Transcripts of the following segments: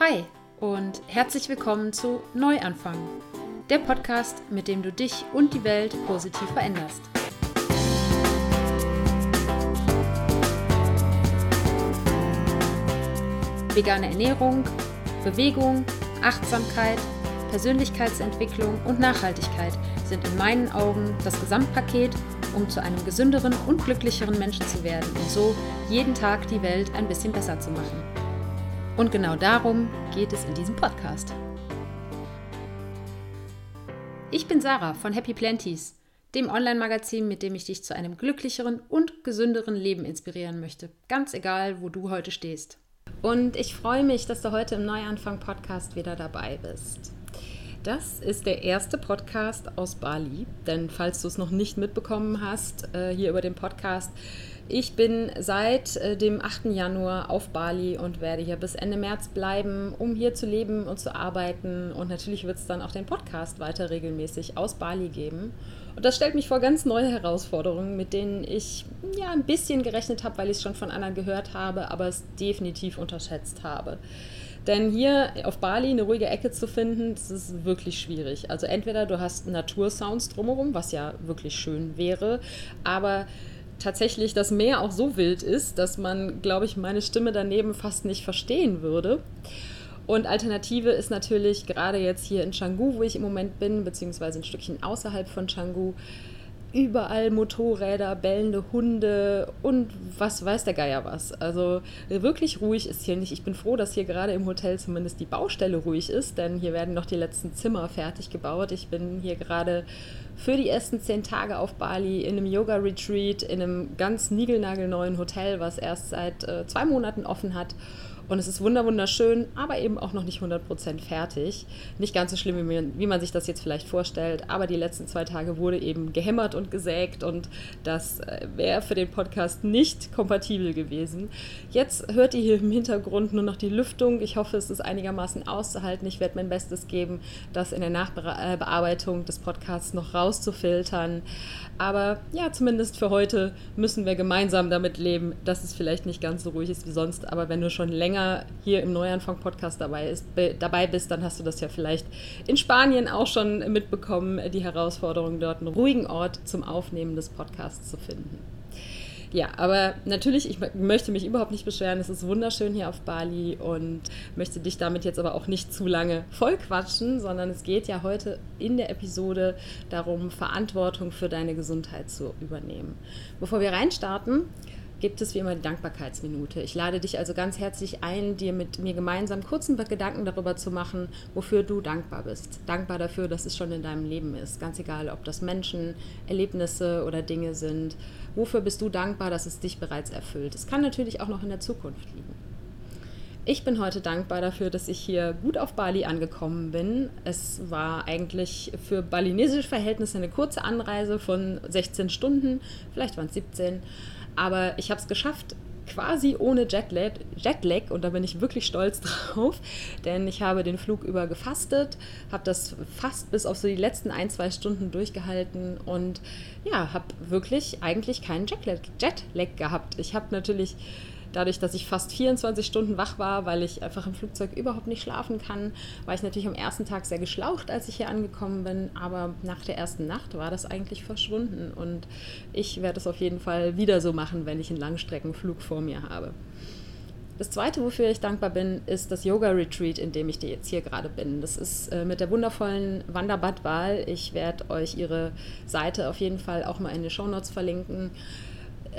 Hi und herzlich willkommen zu Neuanfang, der Podcast, mit dem du dich und die Welt positiv veränderst. Vegane Ernährung, Bewegung, Achtsamkeit, Persönlichkeitsentwicklung und Nachhaltigkeit sind in meinen Augen das Gesamtpaket, um zu einem gesünderen und glücklicheren Menschen zu werden und so jeden Tag die Welt ein bisschen besser zu machen. Und genau darum geht es in diesem Podcast. Ich bin Sarah von Happy Planties, dem Online-Magazin, mit dem ich dich zu einem glücklicheren und gesünderen Leben inspirieren möchte, ganz egal, wo du heute stehst. Und ich freue mich, dass du heute im Neuanfang-Podcast wieder dabei bist. Das ist der erste Podcast aus Bali, denn falls du es noch nicht mitbekommen hast, äh, hier über den Podcast, ich bin seit äh, dem 8. Januar auf Bali und werde hier bis Ende März bleiben, um hier zu leben und zu arbeiten. Und natürlich wird es dann auch den Podcast weiter regelmäßig aus Bali geben. Und das stellt mich vor ganz neue Herausforderungen, mit denen ich ja ein bisschen gerechnet habe, weil ich es schon von anderen gehört habe, aber es definitiv unterschätzt habe. Denn hier auf Bali eine ruhige Ecke zu finden, das ist wirklich schwierig. Also entweder du hast Natursounds drumherum, was ja wirklich schön wäre, aber tatsächlich das Meer auch so wild ist, dass man, glaube ich, meine Stimme daneben fast nicht verstehen würde. Und Alternative ist natürlich gerade jetzt hier in Canggu, wo ich im Moment bin, beziehungsweise ein Stückchen außerhalb von Canggu, überall Motorräder, bellende Hunde und was weiß der Geier was. Also wirklich ruhig ist hier nicht. Ich bin froh, dass hier gerade im Hotel zumindest die Baustelle ruhig ist, denn hier werden noch die letzten Zimmer fertig gebaut. Ich bin hier gerade für die ersten zehn Tage auf Bali in einem Yoga-Retreat in einem ganz niegelnagelneuen Hotel, was erst seit äh, zwei Monaten offen hat. Und es ist wunderschön, aber eben auch noch nicht 100% fertig. Nicht ganz so schlimm, wie man, wie man sich das jetzt vielleicht vorstellt, aber die letzten zwei Tage wurde eben gehämmert und gesägt und das äh, wäre für den Podcast nicht kompatibel gewesen. Jetzt hört ihr hier im Hintergrund nur noch die Lüftung. Ich hoffe, es ist einigermaßen auszuhalten. Ich werde mein Bestes geben, das in der Nachbearbeitung des Podcasts noch rauszufiltern. Aber ja, zumindest für heute müssen wir gemeinsam damit leben, dass es vielleicht nicht ganz so ruhig ist wie sonst. Aber wenn du schon länger hier im Neuanfang-Podcast dabei, dabei bist, dann hast du das ja vielleicht in Spanien auch schon mitbekommen, die Herausforderung, dort einen ruhigen Ort zum Aufnehmen des Podcasts zu finden. Ja, aber natürlich, ich möchte mich überhaupt nicht beschweren. Es ist wunderschön hier auf Bali und möchte dich damit jetzt aber auch nicht zu lange vollquatschen, sondern es geht ja heute in der Episode darum, Verantwortung für deine Gesundheit zu übernehmen. Bevor wir reinstarten, gibt es wie immer die Dankbarkeitsminute. Ich lade dich also ganz herzlich ein, dir mit mir gemeinsam kurzen Gedanken darüber zu machen, wofür du dankbar bist. Dankbar dafür, dass es schon in deinem Leben ist. Ganz egal, ob das Menschen, Erlebnisse oder Dinge sind. Wofür bist du dankbar, dass es dich bereits erfüllt? Es kann natürlich auch noch in der Zukunft liegen. Ich bin heute dankbar dafür, dass ich hier gut auf Bali angekommen bin. Es war eigentlich für balinesische Verhältnisse eine kurze Anreise von 16 Stunden, vielleicht waren es 17. Aber ich habe es geschafft, quasi ohne Jetlag, Jetlag und da bin ich wirklich stolz drauf, denn ich habe den Flug über gefastet, habe das fast bis auf so die letzten ein, zwei Stunden durchgehalten und ja, habe wirklich eigentlich keinen Jetlag, Jetlag gehabt. Ich habe natürlich dadurch, dass ich fast 24 Stunden wach war, weil ich einfach im Flugzeug überhaupt nicht schlafen kann, war ich natürlich am ersten Tag sehr geschlaucht, als ich hier angekommen bin. Aber nach der ersten Nacht war das eigentlich verschwunden. Und ich werde es auf jeden Fall wieder so machen, wenn ich einen Langstreckenflug vor mir habe. Das zweite, wofür ich dankbar bin, ist das Yoga-Retreat, in dem ich jetzt hier gerade bin. Das ist äh, mit der wundervollen Wanda Badwal. Ich werde euch ihre Seite auf jeden Fall auch mal in den Show Notes verlinken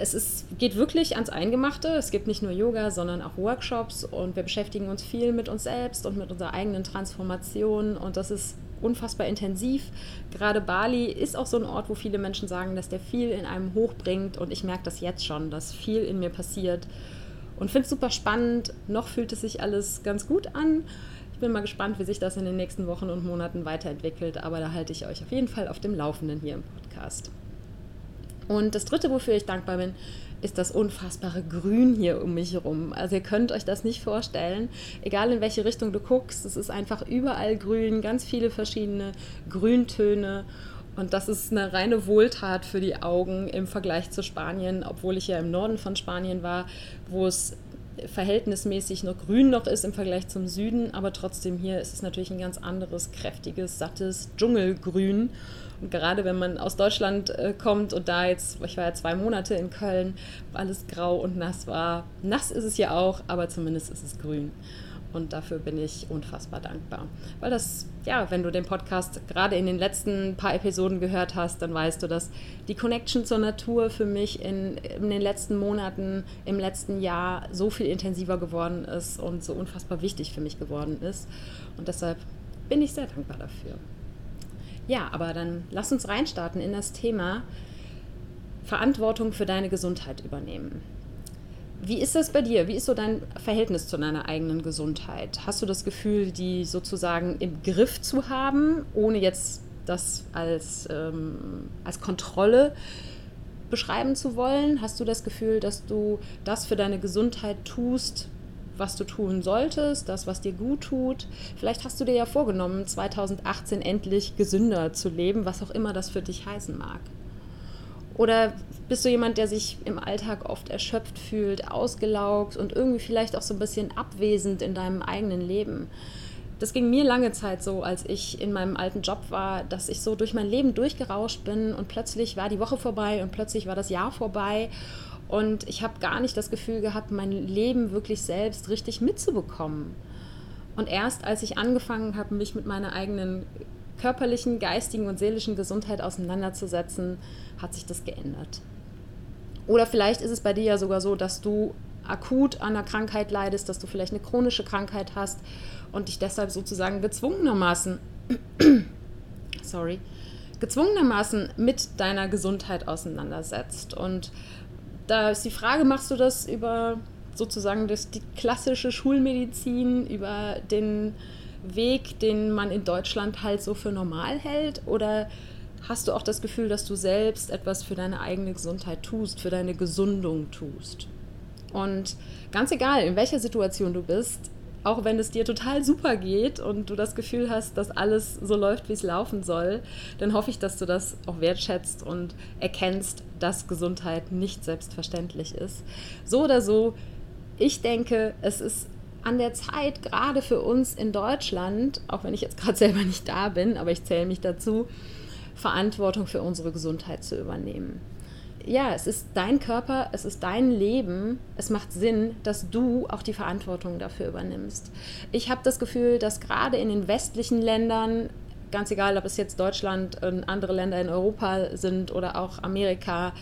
es ist, geht wirklich ans Eingemachte. Es gibt nicht nur Yoga, sondern auch Workshops und wir beschäftigen uns viel mit uns selbst und mit unserer eigenen Transformation und das ist unfassbar intensiv. Gerade Bali ist auch so ein Ort, wo viele Menschen sagen, dass der viel in einem hochbringt und ich merke das jetzt schon, dass viel in mir passiert und finde es super spannend. Noch fühlt es sich alles ganz gut an. Ich bin mal gespannt, wie sich das in den nächsten Wochen und Monaten weiterentwickelt, aber da halte ich euch auf jeden Fall auf dem Laufenden hier im Podcast. Und das Dritte, wofür ich dankbar bin, ist das unfassbare Grün hier um mich herum. Also ihr könnt euch das nicht vorstellen. Egal in welche Richtung du guckst, es ist einfach überall grün, ganz viele verschiedene Grüntöne. Und das ist eine reine Wohltat für die Augen im Vergleich zu Spanien, obwohl ich ja im Norden von Spanien war, wo es verhältnismäßig noch grün noch ist im Vergleich zum Süden, aber trotzdem hier ist es natürlich ein ganz anderes, kräftiges, sattes Dschungelgrün. Und gerade wenn man aus Deutschland äh, kommt und da jetzt, ich war ja zwei Monate in Köln, alles grau und nass war. Nass ist es ja auch, aber zumindest ist es grün. Und dafür bin ich unfassbar dankbar. Weil das, ja, wenn du den Podcast gerade in den letzten paar Episoden gehört hast, dann weißt du, dass die Connection zur Natur für mich in, in den letzten Monaten, im letzten Jahr so viel intensiver geworden ist und so unfassbar wichtig für mich geworden ist. Und deshalb bin ich sehr dankbar dafür. Ja, aber dann lass uns reinstarten in das Thema Verantwortung für deine Gesundheit übernehmen. Wie ist das bei dir? Wie ist so dein Verhältnis zu deiner eigenen Gesundheit? Hast du das Gefühl, die sozusagen im Griff zu haben, ohne jetzt das als, ähm, als Kontrolle beschreiben zu wollen? Hast du das Gefühl, dass du das für deine Gesundheit tust, was du tun solltest, das, was dir gut tut? Vielleicht hast du dir ja vorgenommen, 2018 endlich gesünder zu leben, was auch immer das für dich heißen mag. Oder bist du jemand, der sich im Alltag oft erschöpft fühlt, ausgelaugt und irgendwie vielleicht auch so ein bisschen abwesend in deinem eigenen Leben? Das ging mir lange Zeit so, als ich in meinem alten Job war, dass ich so durch mein Leben durchgerauscht bin und plötzlich war die Woche vorbei und plötzlich war das Jahr vorbei und ich habe gar nicht das Gefühl gehabt, mein Leben wirklich selbst richtig mitzubekommen. Und erst als ich angefangen habe, mich mit meiner eigenen körperlichen, geistigen und seelischen Gesundheit auseinanderzusetzen, hat sich das geändert. Oder vielleicht ist es bei dir ja sogar so, dass du akut an einer Krankheit leidest, dass du vielleicht eine chronische Krankheit hast und dich deshalb sozusagen gezwungenermaßen, sorry, gezwungenermaßen mit deiner Gesundheit auseinandersetzt. Und da ist die Frage, machst du das über sozusagen das, die klassische Schulmedizin, über den Weg, den man in Deutschland halt so für normal hält? Oder hast du auch das Gefühl, dass du selbst etwas für deine eigene Gesundheit tust, für deine Gesundung tust? Und ganz egal, in welcher Situation du bist, auch wenn es dir total super geht und du das Gefühl hast, dass alles so läuft, wie es laufen soll, dann hoffe ich, dass du das auch wertschätzt und erkennst, dass Gesundheit nicht selbstverständlich ist. So oder so, ich denke, es ist an der Zeit, gerade für uns in Deutschland, auch wenn ich jetzt gerade selber nicht da bin, aber ich zähle mich dazu, Verantwortung für unsere Gesundheit zu übernehmen. Ja, es ist dein Körper, es ist dein Leben. Es macht Sinn, dass du auch die Verantwortung dafür übernimmst. Ich habe das Gefühl, dass gerade in den westlichen Ländern, ganz egal, ob es jetzt Deutschland, und andere Länder in Europa sind oder auch Amerika,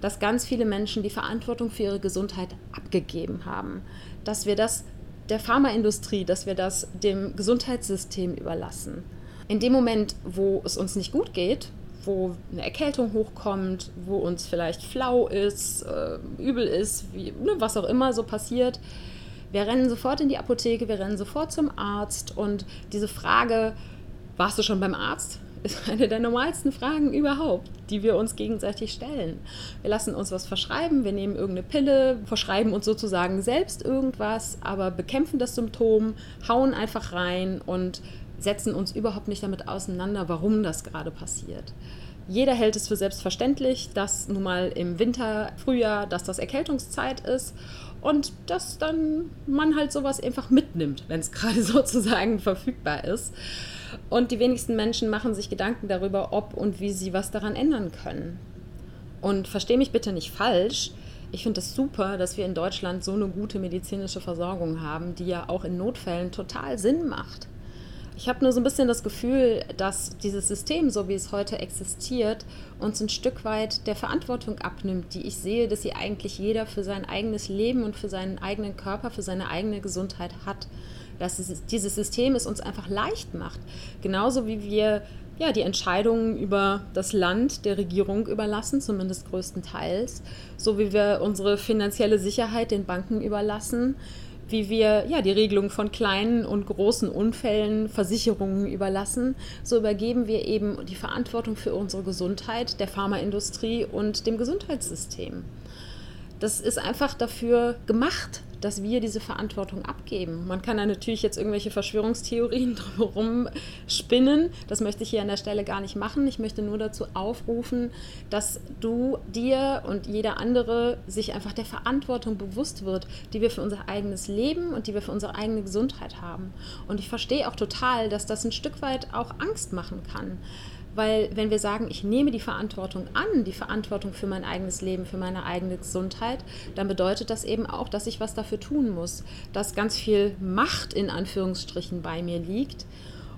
dass ganz viele Menschen die Verantwortung für ihre Gesundheit abgegeben haben. Dass wir das der Pharmaindustrie, dass wir das dem Gesundheitssystem überlassen. In dem Moment, wo es uns nicht gut geht, wo eine Erkältung hochkommt, wo uns vielleicht flau ist, äh, übel ist, wie, ne, was auch immer so passiert, wir rennen sofort in die Apotheke, wir rennen sofort zum Arzt und diese Frage, warst du schon beim Arzt? ist eine der normalsten Fragen überhaupt, die wir uns gegenseitig stellen. Wir lassen uns was verschreiben, wir nehmen irgendeine Pille, verschreiben uns sozusagen selbst irgendwas, aber bekämpfen das Symptom, hauen einfach rein und setzen uns überhaupt nicht damit auseinander, warum das gerade passiert. Jeder hält es für selbstverständlich, dass nun mal im Winter, Frühjahr, dass das Erkältungszeit ist und dass dann man halt sowas einfach mitnimmt, wenn es gerade sozusagen verfügbar ist. Und die wenigsten Menschen machen sich Gedanken darüber, ob und wie sie was daran ändern können. Und verstehe mich bitte nicht falsch. Ich finde es das super, dass wir in Deutschland so eine gute medizinische Versorgung haben, die ja auch in Notfällen total Sinn macht. Ich habe nur so ein bisschen das Gefühl, dass dieses System, so wie es heute existiert, uns ein Stück weit der Verantwortung abnimmt, die ich sehe, dass sie eigentlich jeder für sein eigenes Leben und für seinen eigenen Körper, für seine eigene Gesundheit hat. Dass es, dieses System es uns einfach leicht macht. Genauso wie wir ja, die Entscheidungen über das Land der Regierung überlassen, zumindest größtenteils, so wie wir unsere finanzielle Sicherheit den Banken überlassen, wie wir ja, die Regelung von kleinen und großen Unfällen, Versicherungen überlassen, so übergeben wir eben die Verantwortung für unsere Gesundheit der Pharmaindustrie und dem Gesundheitssystem. Das ist einfach dafür gemacht, dass wir diese Verantwortung abgeben. Man kann da natürlich jetzt irgendwelche Verschwörungstheorien drumherum spinnen. Das möchte ich hier an der Stelle gar nicht machen. Ich möchte nur dazu aufrufen, dass du dir und jeder andere sich einfach der Verantwortung bewusst wird, die wir für unser eigenes Leben und die wir für unsere eigene Gesundheit haben. Und ich verstehe auch total, dass das ein Stück weit auch Angst machen kann. Weil wenn wir sagen, ich nehme die Verantwortung an, die Verantwortung für mein eigenes Leben, für meine eigene Gesundheit, dann bedeutet das eben auch, dass ich was dafür tun muss, dass ganz viel Macht in Anführungsstrichen bei mir liegt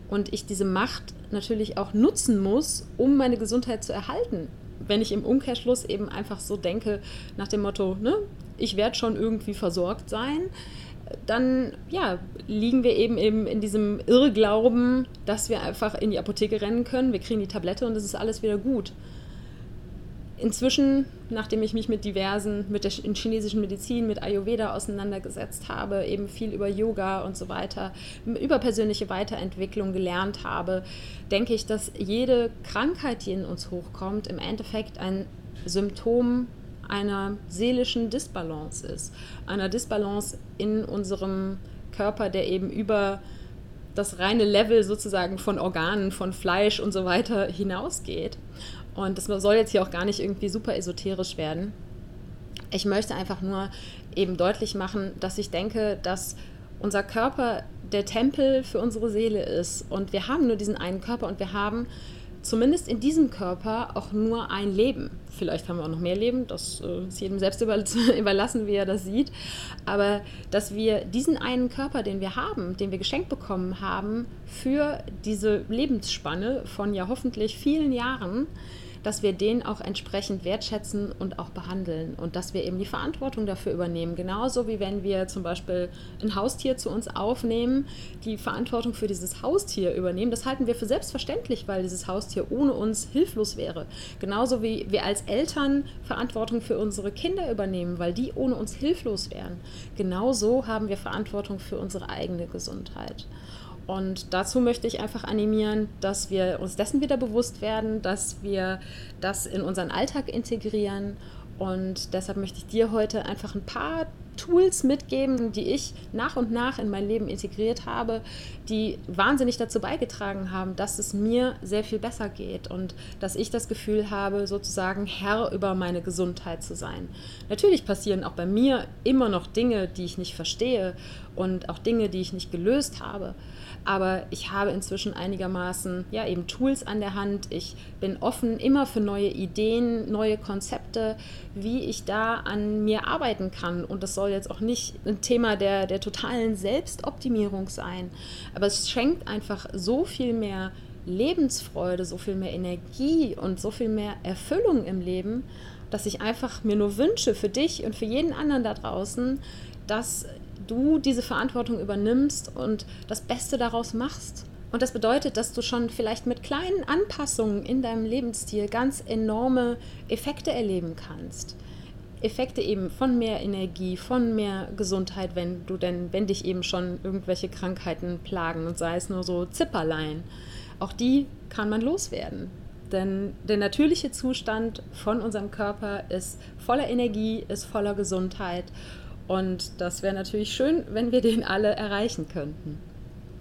und ich diese Macht natürlich auch nutzen muss, um meine Gesundheit zu erhalten. Wenn ich im Umkehrschluss eben einfach so denke nach dem Motto, ne, ich werde schon irgendwie versorgt sein, dann ja, liegen wir eben, eben in diesem Irrglauben, dass wir einfach in die Apotheke rennen können, wir kriegen die Tablette und es ist alles wieder gut. Inzwischen, nachdem ich mich mit diversen, mit der chinesischen Medizin, mit Ayurveda auseinandergesetzt habe, eben viel über Yoga und so weiter, über persönliche Weiterentwicklung gelernt habe, denke ich, dass jede Krankheit, die in uns hochkommt, im Endeffekt ein Symptom einer seelischen Disbalance ist. Einer Disbalance in unserem Körper, der eben über das reine Level sozusagen von Organen, von Fleisch und so weiter hinausgeht. Und das soll jetzt hier auch gar nicht irgendwie super esoterisch werden. Ich möchte einfach nur eben deutlich machen, dass ich denke, dass unser Körper der Tempel für unsere Seele ist. Und wir haben nur diesen einen Körper und wir haben zumindest in diesem Körper auch nur ein Leben. Vielleicht haben wir auch noch mehr Leben, das äh, ist jedem selbst überlassen, wie er das sieht. Aber dass wir diesen einen Körper, den wir haben, den wir geschenkt bekommen haben, für diese Lebensspanne von ja hoffentlich vielen Jahren, dass wir den auch entsprechend wertschätzen und auch behandeln und dass wir eben die Verantwortung dafür übernehmen. Genauso wie wenn wir zum Beispiel ein Haustier zu uns aufnehmen, die Verantwortung für dieses Haustier übernehmen. Das halten wir für selbstverständlich, weil dieses Haustier ohne uns hilflos wäre. Genauso wie wir als Eltern Verantwortung für unsere Kinder übernehmen, weil die ohne uns hilflos wären. Genauso haben wir Verantwortung für unsere eigene Gesundheit. Und dazu möchte ich einfach animieren, dass wir uns dessen wieder bewusst werden, dass wir das in unseren Alltag integrieren. Und deshalb möchte ich dir heute einfach ein paar Tools mitgeben, die ich nach und nach in mein Leben integriert habe, die wahnsinnig dazu beigetragen haben, dass es mir sehr viel besser geht und dass ich das Gefühl habe, sozusagen Herr über meine Gesundheit zu sein. Natürlich passieren auch bei mir immer noch Dinge, die ich nicht verstehe und auch Dinge, die ich nicht gelöst habe aber ich habe inzwischen einigermaßen ja eben Tools an der Hand. Ich bin offen immer für neue Ideen, neue Konzepte, wie ich da an mir arbeiten kann. Und das soll jetzt auch nicht ein Thema der, der totalen Selbstoptimierung sein, aber es schenkt einfach so viel mehr Lebensfreude, so viel mehr Energie und so viel mehr Erfüllung im Leben, dass ich einfach mir nur wünsche für dich und für jeden anderen da draußen, dass du diese Verantwortung übernimmst und das Beste daraus machst. Und das bedeutet, dass du schon vielleicht mit kleinen Anpassungen in deinem Lebensstil ganz enorme Effekte erleben kannst. Effekte eben von mehr Energie, von mehr Gesundheit, wenn du denn, wenn dich eben schon irgendwelche Krankheiten plagen und sei es nur so Zipperlein. Auch die kann man loswerden. Denn der natürliche Zustand von unserem Körper ist voller Energie, ist voller Gesundheit und das wäre natürlich schön, wenn wir den alle erreichen könnten.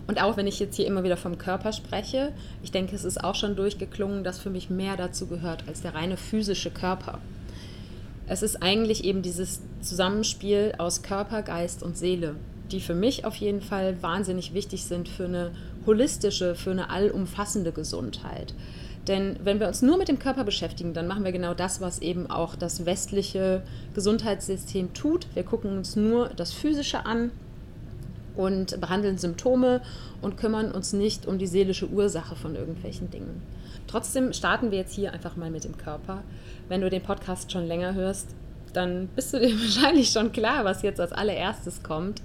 Und auch wenn ich jetzt hier immer wieder vom Körper spreche, ich denke, es ist auch schon durchgeklungen, dass für mich mehr dazu gehört als der reine physische Körper. Es ist eigentlich eben dieses Zusammenspiel aus Körper, Geist und Seele, die für mich auf jeden Fall wahnsinnig wichtig sind für eine holistische, für eine allumfassende Gesundheit. Denn wenn wir uns nur mit dem Körper beschäftigen, dann machen wir genau das, was eben auch das westliche Gesundheitssystem tut. Wir gucken uns nur das Physische an und behandeln Symptome und kümmern uns nicht um die seelische Ursache von irgendwelchen Dingen. Trotzdem starten wir jetzt hier einfach mal mit dem Körper. Wenn du den Podcast schon länger hörst, dann bist du dir wahrscheinlich schon klar, was jetzt als allererstes kommt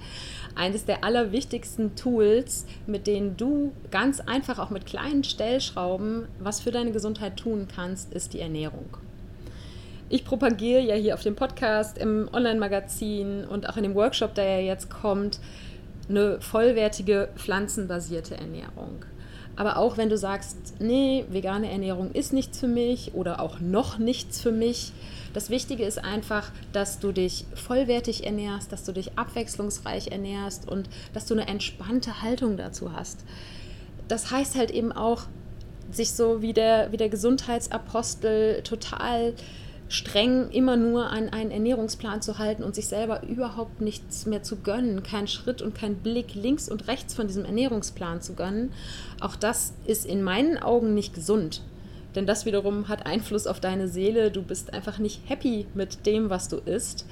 eines der allerwichtigsten Tools, mit denen du ganz einfach auch mit kleinen Stellschrauben was für deine Gesundheit tun kannst, ist die Ernährung. Ich propagiere ja hier auf dem Podcast, im Online-Magazin und auch in dem Workshop, der ja jetzt kommt, eine vollwertige pflanzenbasierte Ernährung. Aber auch wenn du sagst, nee, vegane Ernährung ist nichts für mich oder auch noch nichts für mich, das Wichtige ist einfach, dass du dich vollwertig ernährst, dass du dich abwechslungsreich ernährst und dass du eine entspannte Haltung dazu hast. Das heißt halt eben auch, sich so wie der, wie der Gesundheitsapostel total streng immer nur an einen Ernährungsplan zu halten und sich selber überhaupt nichts mehr zu gönnen, keinen Schritt und keinen Blick links und rechts von diesem Ernährungsplan zu gönnen, auch das ist in meinen Augen nicht gesund. Denn das wiederum hat Einfluss auf deine Seele. Du bist einfach nicht happy mit dem, was du isst.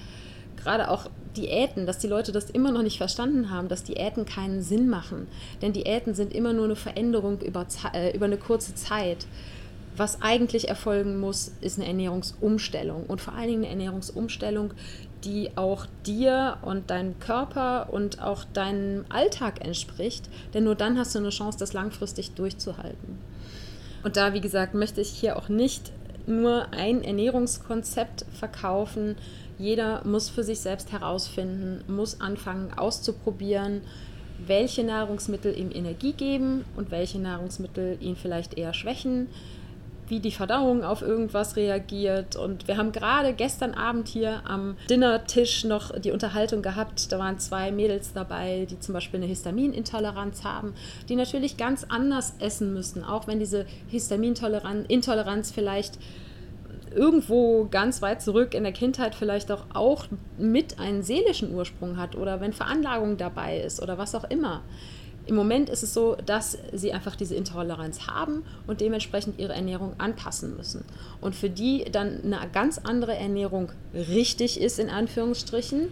Gerade auch Diäten, dass die Leute das immer noch nicht verstanden haben, dass Diäten keinen Sinn machen. Denn Diäten sind immer nur eine Veränderung über, äh, über eine kurze Zeit. Was eigentlich erfolgen muss, ist eine Ernährungsumstellung und vor allen Dingen eine Ernährungsumstellung, die auch dir und deinem Körper und auch deinem Alltag entspricht. Denn nur dann hast du eine Chance, das langfristig durchzuhalten. Und da, wie gesagt, möchte ich hier auch nicht nur ein Ernährungskonzept verkaufen. Jeder muss für sich selbst herausfinden, muss anfangen auszuprobieren, welche Nahrungsmittel ihm Energie geben und welche Nahrungsmittel ihn vielleicht eher schwächen wie die Verdauung auf irgendwas reagiert. Und wir haben gerade gestern Abend hier am Dinnertisch noch die Unterhaltung gehabt. Da waren zwei Mädels dabei, die zum Beispiel eine Histaminintoleranz haben, die natürlich ganz anders essen müssen, auch wenn diese Histaminintoleranz vielleicht irgendwo ganz weit zurück in der Kindheit vielleicht auch, auch mit einen seelischen Ursprung hat oder wenn Veranlagung dabei ist oder was auch immer. Im Moment ist es so, dass sie einfach diese Intoleranz haben und dementsprechend ihre Ernährung anpassen müssen. Und für die dann eine ganz andere Ernährung richtig ist, in Anführungsstrichen,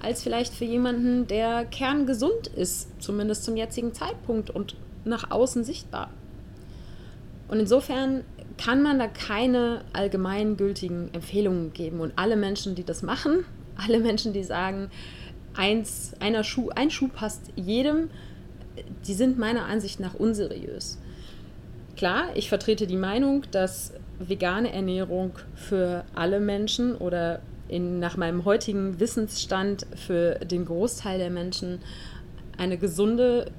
als vielleicht für jemanden, der kerngesund ist, zumindest zum jetzigen Zeitpunkt und nach außen sichtbar. Und insofern kann man da keine allgemeingültigen Empfehlungen geben. Und alle Menschen, die das machen, alle Menschen, die sagen, eins, einer Schuh, ein Schuh passt jedem, die sind meiner Ansicht nach unseriös. Klar, ich vertrete die Meinung, dass vegane Ernährung für alle Menschen oder in, nach meinem heutigen Wissensstand für den Großteil der Menschen eine gesunde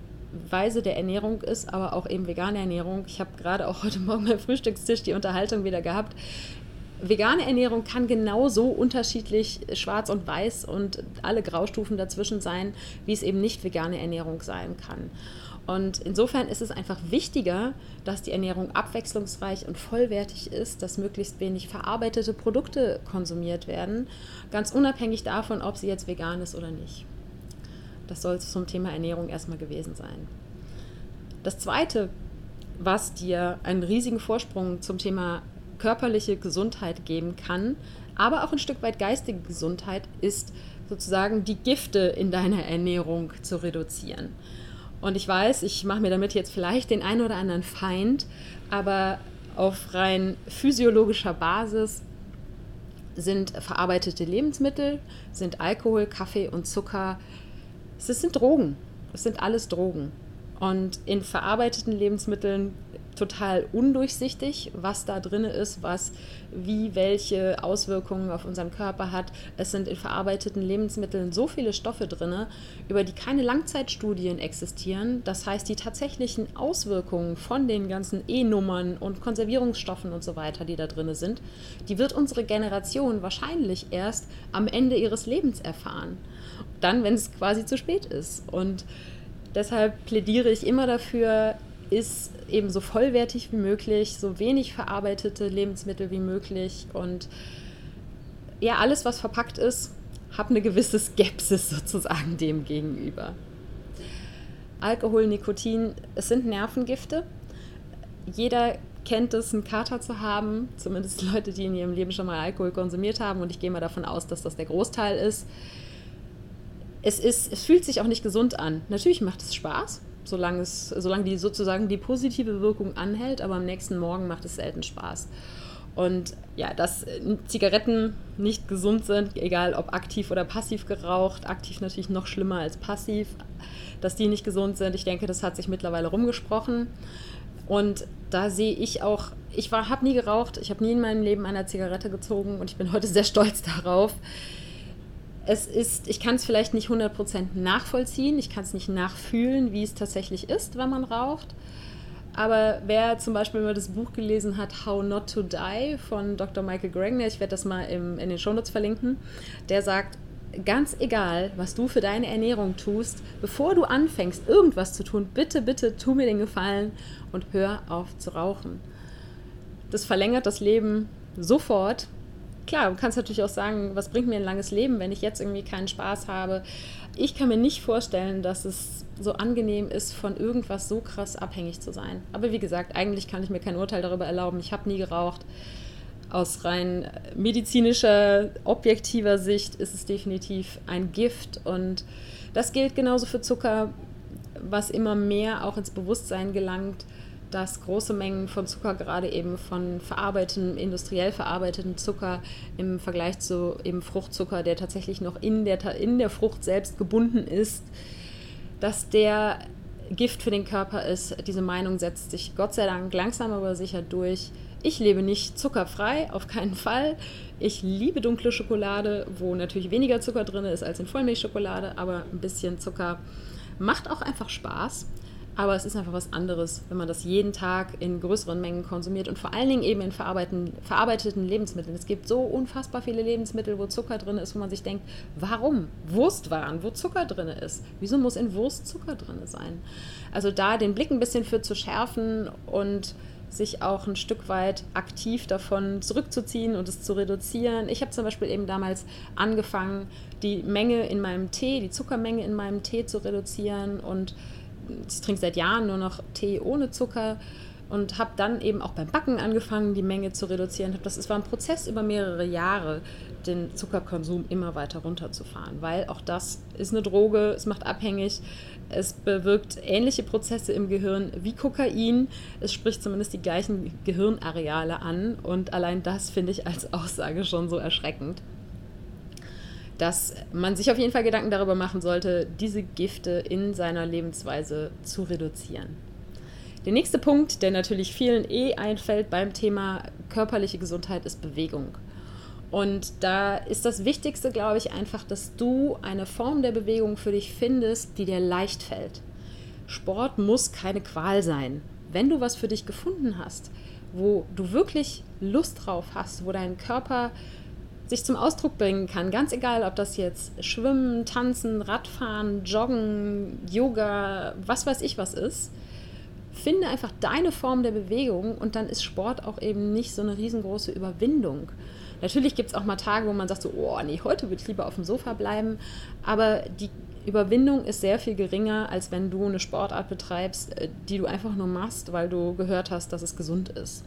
Weise der Ernährung ist, aber auch eben vegane Ernährung. Ich habe gerade auch heute Morgen beim Frühstückstisch die Unterhaltung wieder gehabt. Vegane Ernährung kann genauso unterschiedlich schwarz und weiß und alle Graustufen dazwischen sein, wie es eben nicht vegane Ernährung sein kann. Und insofern ist es einfach wichtiger, dass die Ernährung abwechslungsreich und vollwertig ist, dass möglichst wenig verarbeitete Produkte konsumiert werden, ganz unabhängig davon, ob sie jetzt vegan ist oder nicht. Das soll es zum Thema Ernährung erstmal gewesen sein. Das Zweite, was dir einen riesigen Vorsprung zum Thema körperliche Gesundheit geben kann, aber auch ein Stück weit geistige Gesundheit ist sozusagen die Gifte in deiner Ernährung zu reduzieren. Und ich weiß, ich mache mir damit jetzt vielleicht den einen oder anderen Feind, aber auf rein physiologischer Basis sind verarbeitete Lebensmittel, sind Alkohol, Kaffee und Zucker, es sind Drogen. Es sind alles Drogen. Und in verarbeiteten Lebensmitteln total undurchsichtig, was da drin ist, was wie welche Auswirkungen auf unseren Körper hat. Es sind in verarbeiteten Lebensmitteln so viele Stoffe drin, über die keine Langzeitstudien existieren. Das heißt, die tatsächlichen Auswirkungen von den ganzen E-Nummern und Konservierungsstoffen und so weiter, die da drin sind, die wird unsere Generation wahrscheinlich erst am Ende ihres Lebens erfahren. Dann, wenn es quasi zu spät ist. Und deshalb plädiere ich immer dafür, ist eben so vollwertig wie möglich, so wenig verarbeitete Lebensmittel wie möglich und ja, alles, was verpackt ist, habe eine gewisse Skepsis sozusagen dem gegenüber. Alkohol, Nikotin, es sind Nervengifte. Jeder kennt es, einen Kater zu haben, zumindest Leute, die in ihrem Leben schon mal Alkohol konsumiert haben und ich gehe mal davon aus, dass das der Großteil ist. Es, ist, es fühlt sich auch nicht gesund an. Natürlich macht es Spaß, solange, es, solange die sozusagen die positive Wirkung anhält, aber am nächsten Morgen macht es selten Spaß. Und ja, dass Zigaretten nicht gesund sind, egal ob aktiv oder passiv geraucht, aktiv natürlich noch schlimmer als passiv, dass die nicht gesund sind, ich denke, das hat sich mittlerweile rumgesprochen. Und da sehe ich auch, ich habe nie geraucht, ich habe nie in meinem Leben eine Zigarette gezogen und ich bin heute sehr stolz darauf es ist, ich kann es vielleicht nicht 100% nachvollziehen, ich kann es nicht nachfühlen, wie es tatsächlich ist, wenn man raucht. Aber wer zum Beispiel mal das Buch gelesen hat, How Not to Die von Dr. Michael Gragner, ich werde das mal im, in den Shownotes verlinken, der sagt, ganz egal, was du für deine Ernährung tust, bevor du anfängst, irgendwas zu tun, bitte, bitte tu mir den Gefallen und hör auf zu rauchen. Das verlängert das Leben sofort. Klar, du kannst natürlich auch sagen, was bringt mir ein langes Leben, wenn ich jetzt irgendwie keinen Spaß habe. Ich kann mir nicht vorstellen, dass es so angenehm ist, von irgendwas so krass abhängig zu sein. Aber wie gesagt, eigentlich kann ich mir kein Urteil darüber erlauben. Ich habe nie geraucht aus rein medizinischer, objektiver Sicht ist es definitiv ein Gift und das gilt genauso für Zucker, was immer mehr auch ins Bewusstsein gelangt, dass große Mengen von Zucker, gerade eben von verarbeitetem, industriell verarbeitetem Zucker im Vergleich zu eben Fruchtzucker, der tatsächlich noch in der, in der Frucht selbst gebunden ist, dass der Gift für den Körper ist. Diese Meinung setzt sich Gott sei Dank langsam aber sicher durch. Ich lebe nicht zuckerfrei, auf keinen Fall. Ich liebe dunkle Schokolade, wo natürlich weniger Zucker drin ist als in Vollmilchschokolade, aber ein bisschen Zucker macht auch einfach Spaß. Aber es ist einfach was anderes, wenn man das jeden Tag in größeren Mengen konsumiert und vor allen Dingen eben in verarbeiteten, Lebensmitteln. Es gibt so unfassbar viele Lebensmittel, wo Zucker drin ist, wo man sich denkt, warum? Wurstwaren, wo Zucker drin ist. Wieso muss in Wurst Zucker drin sein? Also da den Blick ein bisschen für zu schärfen und sich auch ein Stück weit aktiv davon zurückzuziehen und es zu reduzieren. Ich habe zum Beispiel eben damals angefangen, die Menge in meinem Tee, die Zuckermenge in meinem Tee zu reduzieren und ich trinke seit Jahren nur noch Tee ohne Zucker und habe dann eben auch beim Backen angefangen, die Menge zu reduzieren. Das war ein Prozess über mehrere Jahre, den Zuckerkonsum immer weiter runterzufahren, weil auch das ist eine Droge, es macht abhängig, es bewirkt ähnliche Prozesse im Gehirn wie Kokain, es spricht zumindest die gleichen Gehirnareale an und allein das finde ich als Aussage schon so erschreckend dass man sich auf jeden Fall Gedanken darüber machen sollte, diese Gifte in seiner Lebensweise zu reduzieren. Der nächste Punkt, der natürlich vielen eh einfällt beim Thema körperliche Gesundheit, ist Bewegung. Und da ist das Wichtigste, glaube ich, einfach, dass du eine Form der Bewegung für dich findest, die dir leicht fällt. Sport muss keine Qual sein. Wenn du was für dich gefunden hast, wo du wirklich Lust drauf hast, wo dein Körper sich zum Ausdruck bringen kann, ganz egal, ob das jetzt Schwimmen, Tanzen, Radfahren, Joggen, Yoga, was weiß ich was ist, finde einfach deine Form der Bewegung und dann ist Sport auch eben nicht so eine riesengroße Überwindung. Natürlich gibt es auch mal Tage, wo man sagt so, oh nee, heute würde ich lieber auf dem Sofa bleiben, aber die Überwindung ist sehr viel geringer, als wenn du eine Sportart betreibst, äh, die du einfach nur machst, weil du gehört hast, dass es gesund ist.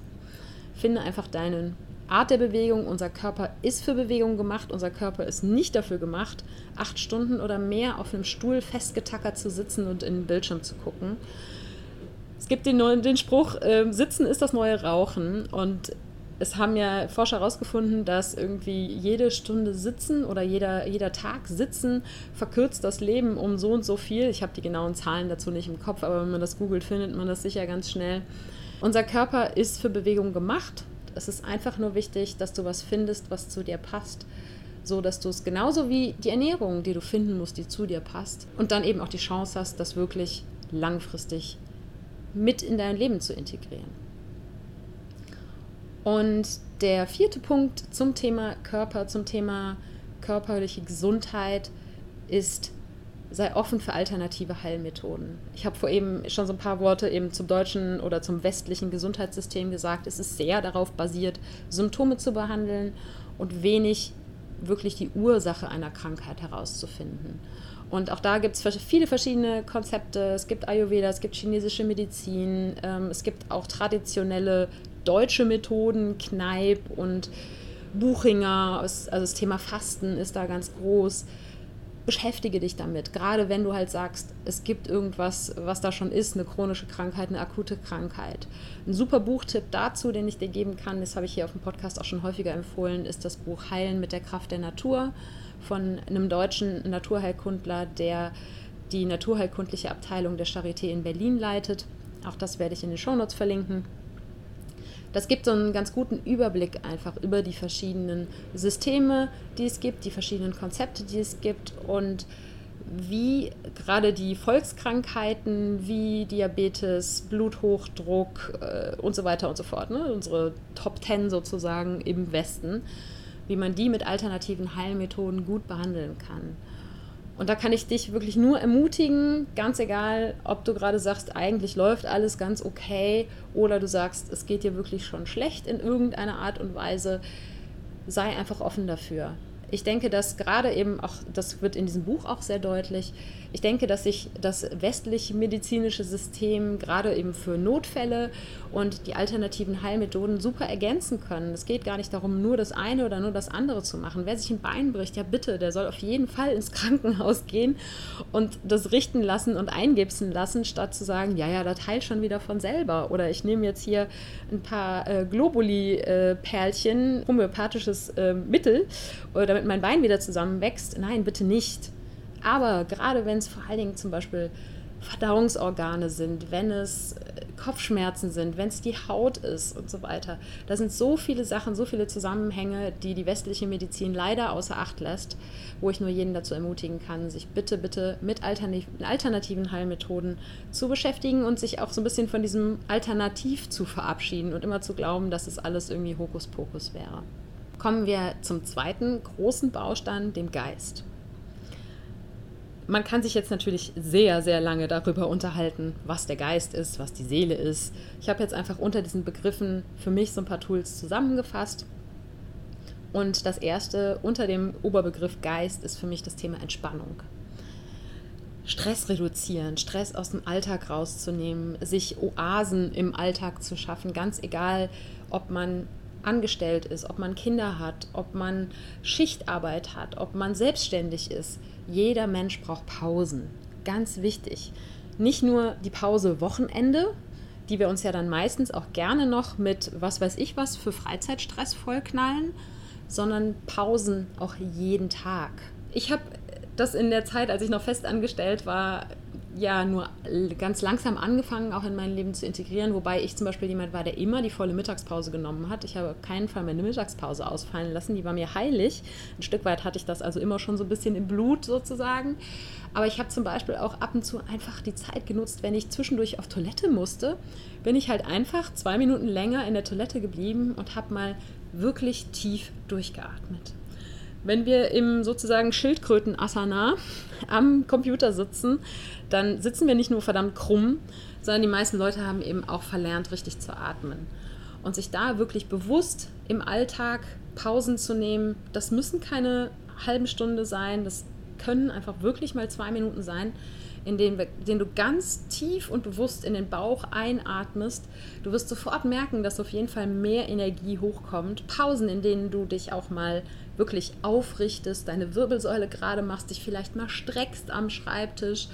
Finde einfach deinen Art der Bewegung. Unser Körper ist für Bewegung gemacht. Unser Körper ist nicht dafür gemacht, acht Stunden oder mehr auf einem Stuhl festgetackert zu sitzen und in den Bildschirm zu gucken. Es gibt den, den Spruch, äh, Sitzen ist das neue Rauchen. Und es haben ja Forscher herausgefunden, dass irgendwie jede Stunde Sitzen oder jeder, jeder Tag Sitzen verkürzt das Leben um so und so viel. Ich habe die genauen Zahlen dazu nicht im Kopf, aber wenn man das googelt, findet man das sicher ganz schnell. Unser Körper ist für Bewegung gemacht es ist einfach nur wichtig, dass du was findest, was zu dir passt. So dass du es genauso wie die Ernährung, die du finden musst, die zu dir passt. Und dann eben auch die Chance hast, das wirklich langfristig mit in dein Leben zu integrieren. Und der vierte Punkt zum Thema Körper, zum Thema körperliche Gesundheit ist sei offen für alternative Heilmethoden. Ich habe vor eben schon so ein paar Worte eben zum deutschen oder zum westlichen Gesundheitssystem gesagt. Es ist sehr darauf basiert, Symptome zu behandeln und wenig wirklich die Ursache einer Krankheit herauszufinden. Und auch da gibt es viele verschiedene Konzepte. Es gibt Ayurveda, es gibt chinesische Medizin, ähm, es gibt auch traditionelle deutsche Methoden, Kneipp und Buchinger. Also das Thema Fasten ist da ganz groß beschäftige dich damit. Gerade wenn du halt sagst, es gibt irgendwas, was da schon ist, eine chronische Krankheit, eine akute Krankheit. Ein super Buchtipp dazu, den ich dir geben kann, das habe ich hier auf dem Podcast auch schon häufiger empfohlen, ist das Buch Heilen mit der Kraft der Natur von einem deutschen Naturheilkundler, der die naturheilkundliche Abteilung der Charité in Berlin leitet. Auch das werde ich in den Shownotes verlinken. Das gibt so einen ganz guten Überblick einfach über die verschiedenen Systeme, die es gibt, die verschiedenen Konzepte, die es gibt und wie gerade die Volkskrankheiten wie Diabetes, Bluthochdruck äh, und so weiter und so fort, ne? unsere Top Ten sozusagen im Westen, wie man die mit alternativen Heilmethoden gut behandeln kann. Und da kann ich dich wirklich nur ermutigen, ganz egal, ob du gerade sagst, eigentlich läuft alles ganz okay oder du sagst, es geht dir wirklich schon schlecht in irgendeiner Art und Weise, sei einfach offen dafür ich denke, dass gerade eben auch, das wird in diesem Buch auch sehr deutlich, ich denke, dass sich das westliche medizinische System gerade eben für Notfälle und die alternativen Heilmethoden super ergänzen können. Es geht gar nicht darum, nur das eine oder nur das andere zu machen. Wer sich ein Bein bricht, ja bitte, der soll auf jeden Fall ins Krankenhaus gehen und das richten lassen und eingipsen lassen, statt zu sagen, ja, ja, das heilt schon wieder von selber. Oder ich nehme jetzt hier ein paar äh, Globuli-Perlchen, äh, homöopathisches äh, Mittel, damit mein Bein wieder zusammenwächst. Nein, bitte nicht. Aber gerade wenn es vor allen Dingen zum Beispiel Verdauungsorgane sind, wenn es äh, Kopfschmerzen sind, wenn es die Haut ist und so weiter. Da sind so viele Sachen, so viele Zusammenhänge, die die westliche Medizin leider außer Acht lässt, wo ich nur jeden dazu ermutigen kann, sich bitte, bitte mit alternativen Heilmethoden zu beschäftigen und sich auch so ein bisschen von diesem Alternativ zu verabschieden und immer zu glauben, dass es alles irgendwie Hokuspokus wäre. Kommen wir zum zweiten großen Baustein, dem Geist man kann sich jetzt natürlich sehr, sehr lange darüber unterhalten, was der Geist ist, was die Seele ist. Ich habe jetzt einfach unter diesen Begriffen für mich so ein paar Tools zusammengefasst. Und das erste unter dem Oberbegriff Geist ist für mich das Thema Entspannung. Stress reduzieren, Stress aus dem Alltag rauszunehmen, sich Oasen im Alltag zu schaffen, ganz egal, ob man angestellt ist, ob man Kinder hat, ob man Schichtarbeit hat, ob man selbstständig ist. Jeder Mensch braucht Pausen. Ganz wichtig. Nicht nur die Pause Wochenende, die wir uns ja dann meistens auch gerne noch mit was weiß ich was für Freizeitstress vollknallen, sondern Pausen auch jeden Tag. Ich habe das in der Zeit, als ich noch fest angestellt war, ja nur ganz langsam angefangen, auch in mein Leben zu integrieren, wobei ich zum Beispiel jemand war, der immer die volle Mittagspause genommen hat. Ich habe keinen Fall meine Mittagspause ausfallen lassen, die war mir heilig. Ein Stück weit hatte ich das also immer schon so ein bisschen im Blut sozusagen. Aber ich habe zum Beispiel auch ab und zu einfach die Zeit genutzt, wenn ich zwischendurch auf Toilette musste, bin ich halt einfach zwei Minuten länger in der Toilette geblieben und habe mal wirklich tief durchgeatmet. Wenn wir im sozusagen Schildkröten-Asana am Computer sitzen, dann sitzen wir nicht nur verdammt krumm, sondern die meisten Leute haben eben auch verlernt, richtig zu atmen. Und sich da wirklich bewusst im Alltag Pausen zu nehmen, das müssen keine halben Stunde sein, das können einfach wirklich mal zwei Minuten sein, in denen, denen du ganz tief und bewusst in den Bauch einatmest. Du wirst sofort merken, dass auf jeden Fall mehr Energie hochkommt. Pausen, in denen du dich auch mal wirklich aufrichtest, deine Wirbelsäule gerade machst, dich vielleicht mal streckst am Schreibtisch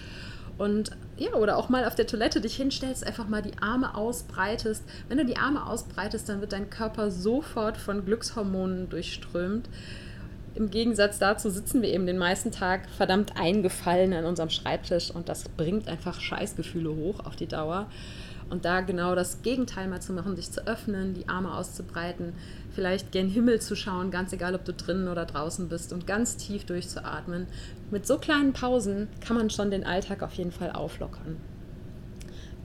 und ja, oder auch mal auf der Toilette dich hinstellst, einfach mal die Arme ausbreitest. Wenn du die Arme ausbreitest, dann wird dein Körper sofort von Glückshormonen durchströmt. Im Gegensatz dazu sitzen wir eben den meisten Tag verdammt eingefallen an unserem Schreibtisch und das bringt einfach Scheißgefühle hoch auf die Dauer. Und da genau das Gegenteil mal zu machen, sich zu öffnen, die Arme auszubreiten, vielleicht gen Himmel zu schauen, ganz egal, ob du drinnen oder draußen bist und ganz tief durchzuatmen. Mit so kleinen Pausen kann man schon den Alltag auf jeden Fall auflockern.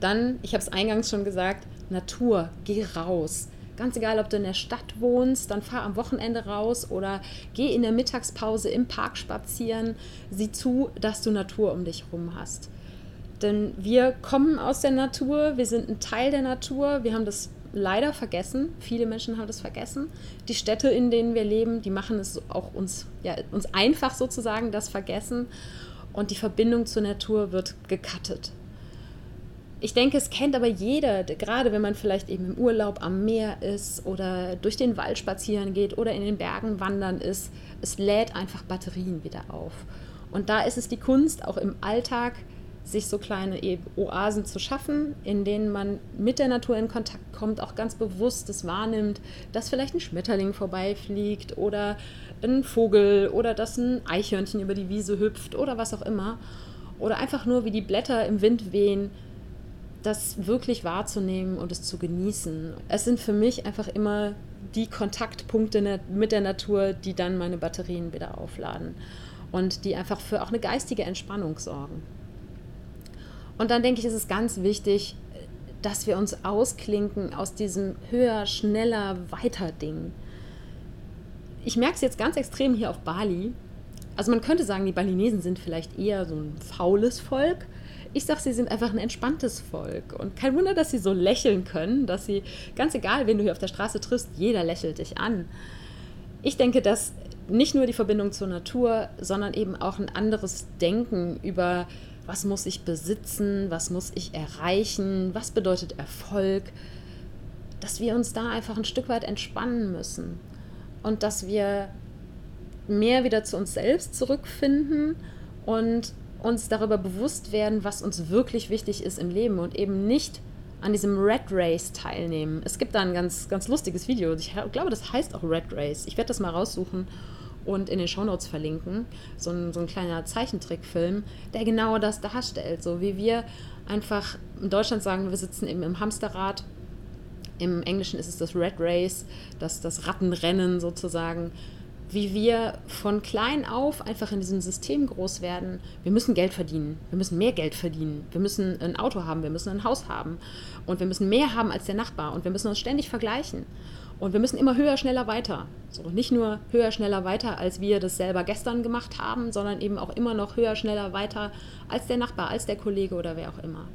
Dann, ich habe es eingangs schon gesagt, Natur, geh raus. Ganz egal, ob du in der Stadt wohnst, dann fahr am Wochenende raus oder geh in der Mittagspause im Park spazieren. Sieh zu, dass du Natur um dich herum hast. Denn wir kommen aus der Natur, wir sind ein Teil der Natur, wir haben das leider vergessen. Viele Menschen haben das vergessen. Die Städte, in denen wir leben, die machen es auch uns, ja, uns einfach sozusagen, das Vergessen. Und die Verbindung zur Natur wird gekattet. Ich denke, es kennt aber jeder, gerade wenn man vielleicht eben im Urlaub am Meer ist oder durch den Wald spazieren geht oder in den Bergen wandern ist. Es lädt einfach Batterien wieder auf. Und da ist es die Kunst, auch im Alltag sich so kleine Oasen zu schaffen, in denen man mit der Natur in Kontakt kommt, auch ganz bewusst es wahrnimmt, dass vielleicht ein Schmetterling vorbeifliegt oder ein Vogel oder dass ein Eichhörnchen über die Wiese hüpft oder was auch immer. Oder einfach nur, wie die Blätter im Wind wehen, das wirklich wahrzunehmen und es zu genießen. Es sind für mich einfach immer die Kontaktpunkte mit der Natur, die dann meine Batterien wieder aufladen. und die einfach für auch eine geistige Entspannung sorgen. Und dann denke ich, ist es ganz wichtig, dass wir uns ausklinken aus diesem höher, schneller, weiter Ding. Ich merke es jetzt ganz extrem hier auf Bali. Also man könnte sagen, die Balinesen sind vielleicht eher so ein faules Volk. Ich sage, sie sind einfach ein entspanntes Volk. Und kein Wunder, dass sie so lächeln können, dass sie, ganz egal, wen du hier auf der Straße triffst, jeder lächelt dich an. Ich denke, dass nicht nur die Verbindung zur Natur, sondern eben auch ein anderes Denken über was muss ich besitzen, was muss ich erreichen, was bedeutet Erfolg, dass wir uns da einfach ein Stück weit entspannen müssen und dass wir mehr wieder zu uns selbst zurückfinden und uns darüber bewusst werden, was uns wirklich wichtig ist im Leben und eben nicht an diesem Red Race teilnehmen. Es gibt da ein ganz, ganz lustiges Video. Ich glaube, das heißt auch Red Race. Ich werde das mal raussuchen und in den Shownotes verlinken. So ein, so ein kleiner Zeichentrickfilm, der genau das darstellt. So wie wir einfach in Deutschland sagen, wir sitzen eben im Hamsterrad. Im Englischen ist es das Red Race, das, das Rattenrennen sozusagen. Wie wir von klein auf einfach in diesem System groß werden. Wir müssen Geld verdienen. Wir müssen mehr Geld verdienen. Wir müssen ein Auto haben. Wir müssen ein Haus haben. Und wir müssen mehr haben als der Nachbar. Und wir müssen uns ständig vergleichen. Und wir müssen immer höher, schneller, weiter. So, nicht nur höher, schneller, weiter, als wir das selber gestern gemacht haben, sondern eben auch immer noch höher, schneller, weiter als der Nachbar, als der Kollege oder wer auch immer.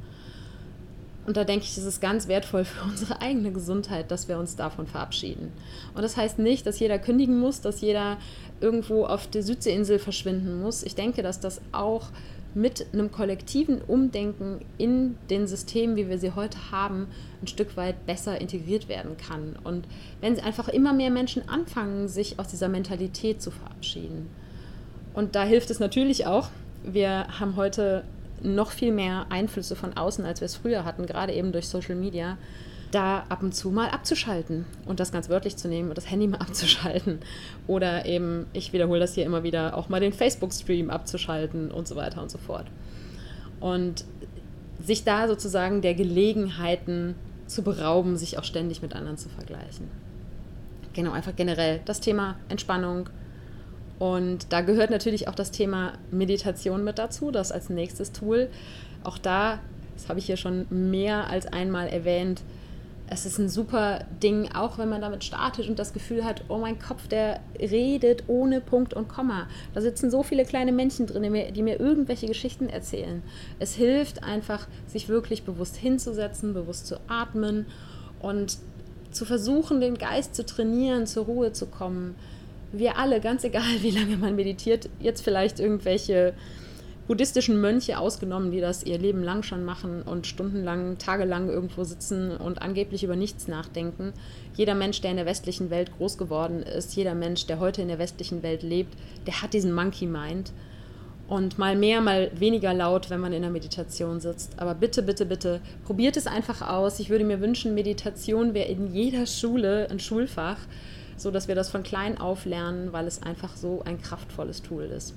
Und da denke ich, ist es ganz wertvoll für unsere eigene Gesundheit, dass wir uns davon verabschieden. Und das heißt nicht, dass jeder kündigen muss, dass jeder irgendwo auf der Südseeinsel verschwinden muss. Ich denke, dass das auch mit einem kollektiven Umdenken in den Systemen, wie wir sie heute haben, ein Stück weit besser integriert werden kann. Und wenn einfach immer mehr Menschen anfangen, sich aus dieser Mentalität zu verabschieden. Und da hilft es natürlich auch, wir haben heute noch viel mehr Einflüsse von außen, als wir es früher hatten, gerade eben durch Social Media da ab und zu mal abzuschalten und das ganz wörtlich zu nehmen und das Handy mal abzuschalten. Oder eben, ich wiederhole das hier immer wieder, auch mal den Facebook-Stream abzuschalten und so weiter und so fort. Und sich da sozusagen der Gelegenheiten zu berauben, sich auch ständig mit anderen zu vergleichen. Genau, einfach generell das Thema Entspannung. Und da gehört natürlich auch das Thema Meditation mit dazu, das als nächstes Tool. Auch da, das habe ich hier schon mehr als einmal erwähnt, es ist ein super Ding, auch wenn man damit startet und das Gefühl hat, oh mein Kopf, der redet ohne Punkt und Komma. Da sitzen so viele kleine Männchen drin, die mir, die mir irgendwelche Geschichten erzählen. Es hilft einfach, sich wirklich bewusst hinzusetzen, bewusst zu atmen und zu versuchen, den Geist zu trainieren, zur Ruhe zu kommen. Wir alle, ganz egal wie lange man meditiert, jetzt vielleicht irgendwelche buddhistischen Mönche ausgenommen, die das ihr Leben lang schon machen und stundenlang, tagelang irgendwo sitzen und angeblich über nichts nachdenken. Jeder Mensch, der in der westlichen Welt groß geworden ist, jeder Mensch, der heute in der westlichen Welt lebt, der hat diesen Monkey Mind. Und mal mehr, mal weniger laut, wenn man in der Meditation sitzt. Aber bitte, bitte, bitte, probiert es einfach aus. Ich würde mir wünschen, Meditation wäre in jeder Schule ein Schulfach, so dass wir das von klein auf lernen, weil es einfach so ein kraftvolles Tool ist.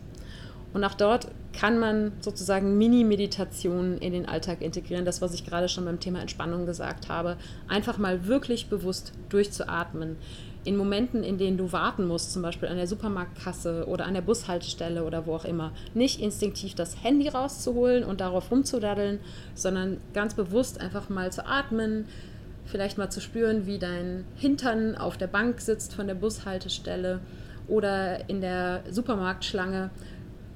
Und auch dort kann man sozusagen Mini-Meditationen in den Alltag integrieren. Das, was ich gerade schon beim Thema Entspannung gesagt habe. Einfach mal wirklich bewusst durchzuatmen. In Momenten, in denen du warten musst, zum Beispiel an der Supermarktkasse oder an der Bushaltestelle oder wo auch immer, nicht instinktiv das Handy rauszuholen und darauf rumzudaddeln, sondern ganz bewusst einfach mal zu atmen, vielleicht mal zu spüren, wie dein Hintern auf der Bank sitzt von der Bushaltestelle oder in der Supermarktschlange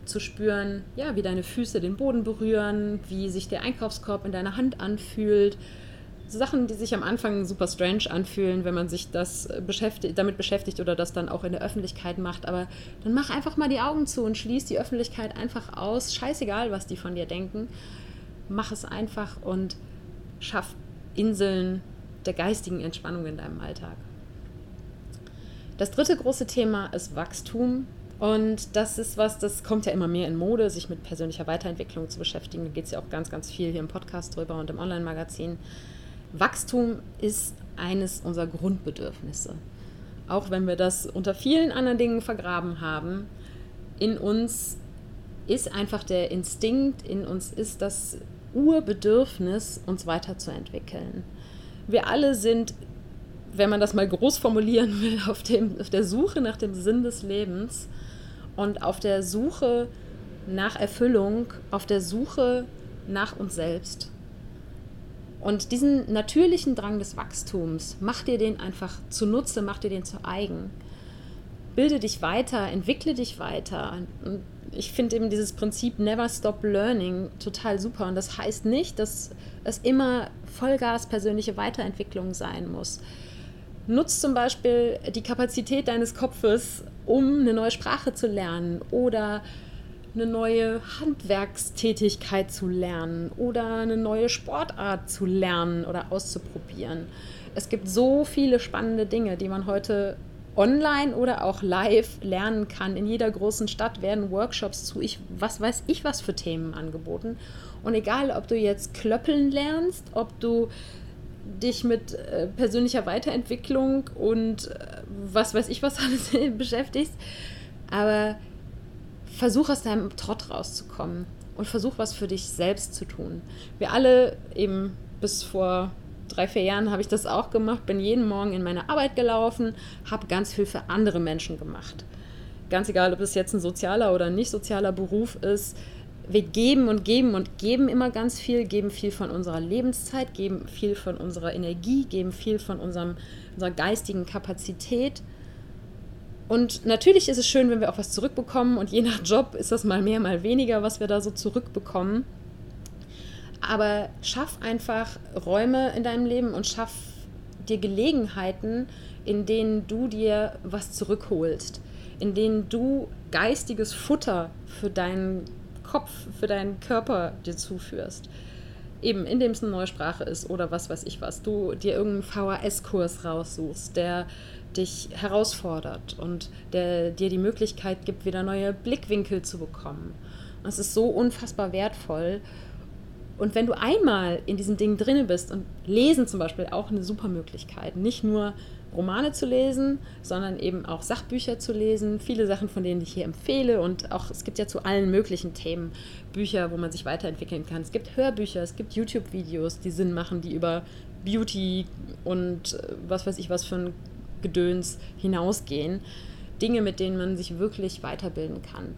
zu spüren, ja, wie deine Füße den Boden berühren, wie sich der Einkaufskorb in deiner Hand anfühlt. So Sachen, die sich am Anfang super strange anfühlen, wenn man sich das beschäftigt, damit beschäftigt oder das dann auch in der Öffentlichkeit macht. Aber dann mach einfach mal die Augen zu und schließ die Öffentlichkeit einfach aus. Scheißegal, was die von dir denken. Mach es einfach und schaff Inseln der geistigen Entspannung in deinem Alltag. Das dritte große Thema ist Wachstum. Und das ist was, das kommt ja immer mehr in Mode, sich mit persönlicher Weiterentwicklung zu beschäftigen. Da geht es ja auch ganz, ganz viel hier im Podcast drüber und im Online-Magazin. Wachstum ist eines unserer Grundbedürfnisse. Auch wenn wir das unter vielen anderen Dingen vergraben haben, in uns ist einfach der Instinkt, in uns ist das Urbedürfnis, uns weiterzuentwickeln. Wir alle sind, wenn man das mal groß formulieren will, auf, dem, auf der Suche nach dem Sinn des Lebens und auf der Suche nach Erfüllung, auf der Suche nach uns selbst. Und diesen natürlichen Drang des Wachstums, mach dir den einfach zunutze, mach dir den zu eigen. Bilde dich weiter, entwickle dich weiter. Und ich finde eben dieses Prinzip Never Stop Learning total super. Und das heißt nicht, dass es immer Vollgas persönliche Weiterentwicklung sein muss. Nutz zum Beispiel die Kapazität deines Kopfes, um eine neue Sprache zu lernen oder eine neue Handwerkstätigkeit zu lernen oder eine neue Sportart zu lernen oder auszuprobieren. Es gibt so viele spannende Dinge, die man heute online oder auch live lernen kann. In jeder großen Stadt werden Workshops zu ich, was weiß ich was für Themen angeboten. Und egal, ob du jetzt klöppeln lernst, ob du dich mit äh, persönlicher Weiterentwicklung und äh, was weiß ich was alles beschäftigst, aber versuch aus deinem Trott rauszukommen und versuch was für dich selbst zu tun. Wir alle eben bis vor drei, vier Jahren habe ich das auch gemacht, bin jeden Morgen in meine Arbeit gelaufen, habe ganz viel für andere Menschen gemacht. Ganz egal, ob es jetzt ein sozialer oder nicht sozialer Beruf ist. Wir geben und geben und geben immer ganz viel, geben viel von unserer Lebenszeit, geben viel von unserer Energie, geben viel von unserem, unserer geistigen Kapazität. Und natürlich ist es schön, wenn wir auch was zurückbekommen und je nach Job ist das mal mehr, mal weniger, was wir da so zurückbekommen. Aber schaff einfach Räume in deinem Leben und schaff dir Gelegenheiten, in denen du dir was zurückholst, in denen du geistiges Futter für deinen Kopf, für deinen Körper dir zuführst. Eben, indem es eine neue Sprache ist oder was weiß ich was. Du dir irgendeinen VHS-Kurs raussuchst, der dich herausfordert und der dir die Möglichkeit gibt, wieder neue Blickwinkel zu bekommen. Das ist so unfassbar wertvoll. Und wenn du einmal in diesem Ding drinne bist und lesen zum Beispiel auch eine super Möglichkeit, nicht nur Romane zu lesen, sondern eben auch Sachbücher zu lesen, viele Sachen, von denen ich hier empfehle und auch es gibt ja zu allen möglichen Themen Bücher, wo man sich weiterentwickeln kann. Es gibt Hörbücher, es gibt YouTube-Videos, die Sinn machen, die über Beauty und äh, was weiß ich was für ein Gedöns hinausgehen. Dinge, mit denen man sich wirklich weiterbilden kann.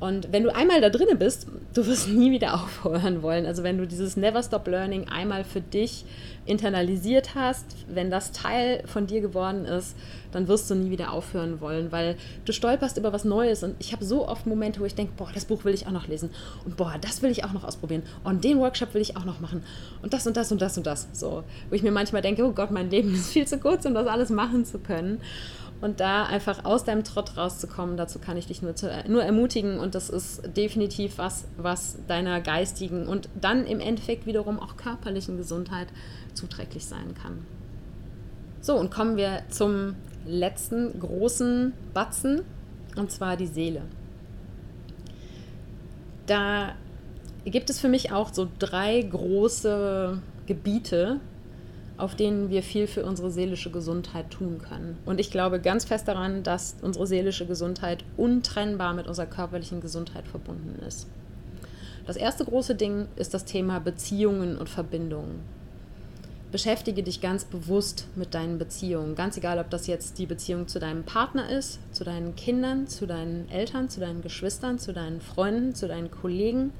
Und wenn du einmal da drinne bist, du wirst nie wieder aufhören wollen. Also wenn du dieses Never Stop Learning einmal für dich internalisiert hast, wenn das Teil von dir geworden ist, dann wirst du nie wieder aufhören wollen, weil du stolperst über was Neues. Und ich habe so oft Momente, wo ich denke, boah, das Buch will ich auch noch lesen. Und boah, das will ich auch noch ausprobieren. Und den Workshop will ich auch noch machen. Und das und das und das und das. So, wo ich mir manchmal denke, oh Gott, mein Leben ist viel zu kurz, um das alles machen zu können und da einfach aus deinem Trott rauszukommen, dazu kann ich dich nur, zu, nur ermutigen und das ist definitiv was, was deiner geistigen und dann im Endeffekt wiederum auch körperlichen Gesundheit zuträglich sein kann. So, und kommen wir zum letzten großen Batzen und zwar die Seele. Da gibt es für mich auch so drei große Gebiete, auf denen wir viel für unsere seelische Gesundheit tun können. Und ich glaube ganz fest daran, dass unsere seelische Gesundheit untrennbar mit unserer körperlichen Gesundheit verbunden ist. Das erste große Ding ist das Thema Beziehungen und Verbindungen. Beschäftige dich ganz bewusst mit deinen Beziehungen, ganz egal, ob das jetzt die Beziehung zu deinem Partner ist, zu deinen Kindern, zu deinen Eltern, zu deinen Geschwistern, zu deinen Freunden, zu deinen Kollegen,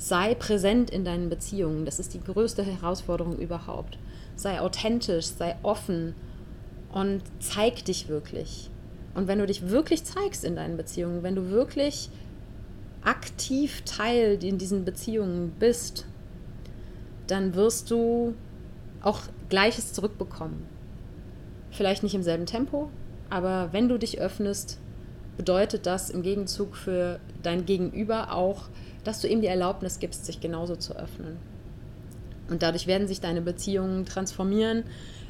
Sei präsent in deinen Beziehungen. Das ist die größte Herausforderung überhaupt. Sei authentisch, sei offen und zeig dich wirklich. Und wenn du dich wirklich zeigst in deinen Beziehungen, wenn du wirklich aktiv Teil in diesen Beziehungen bist, dann wirst du auch Gleiches zurückbekommen. Vielleicht nicht im selben Tempo, aber wenn du dich öffnest, bedeutet das im Gegenzug für dein Gegenüber auch, dass du ihm die Erlaubnis gibst, sich genauso zu öffnen. Und dadurch werden sich deine Beziehungen transformieren,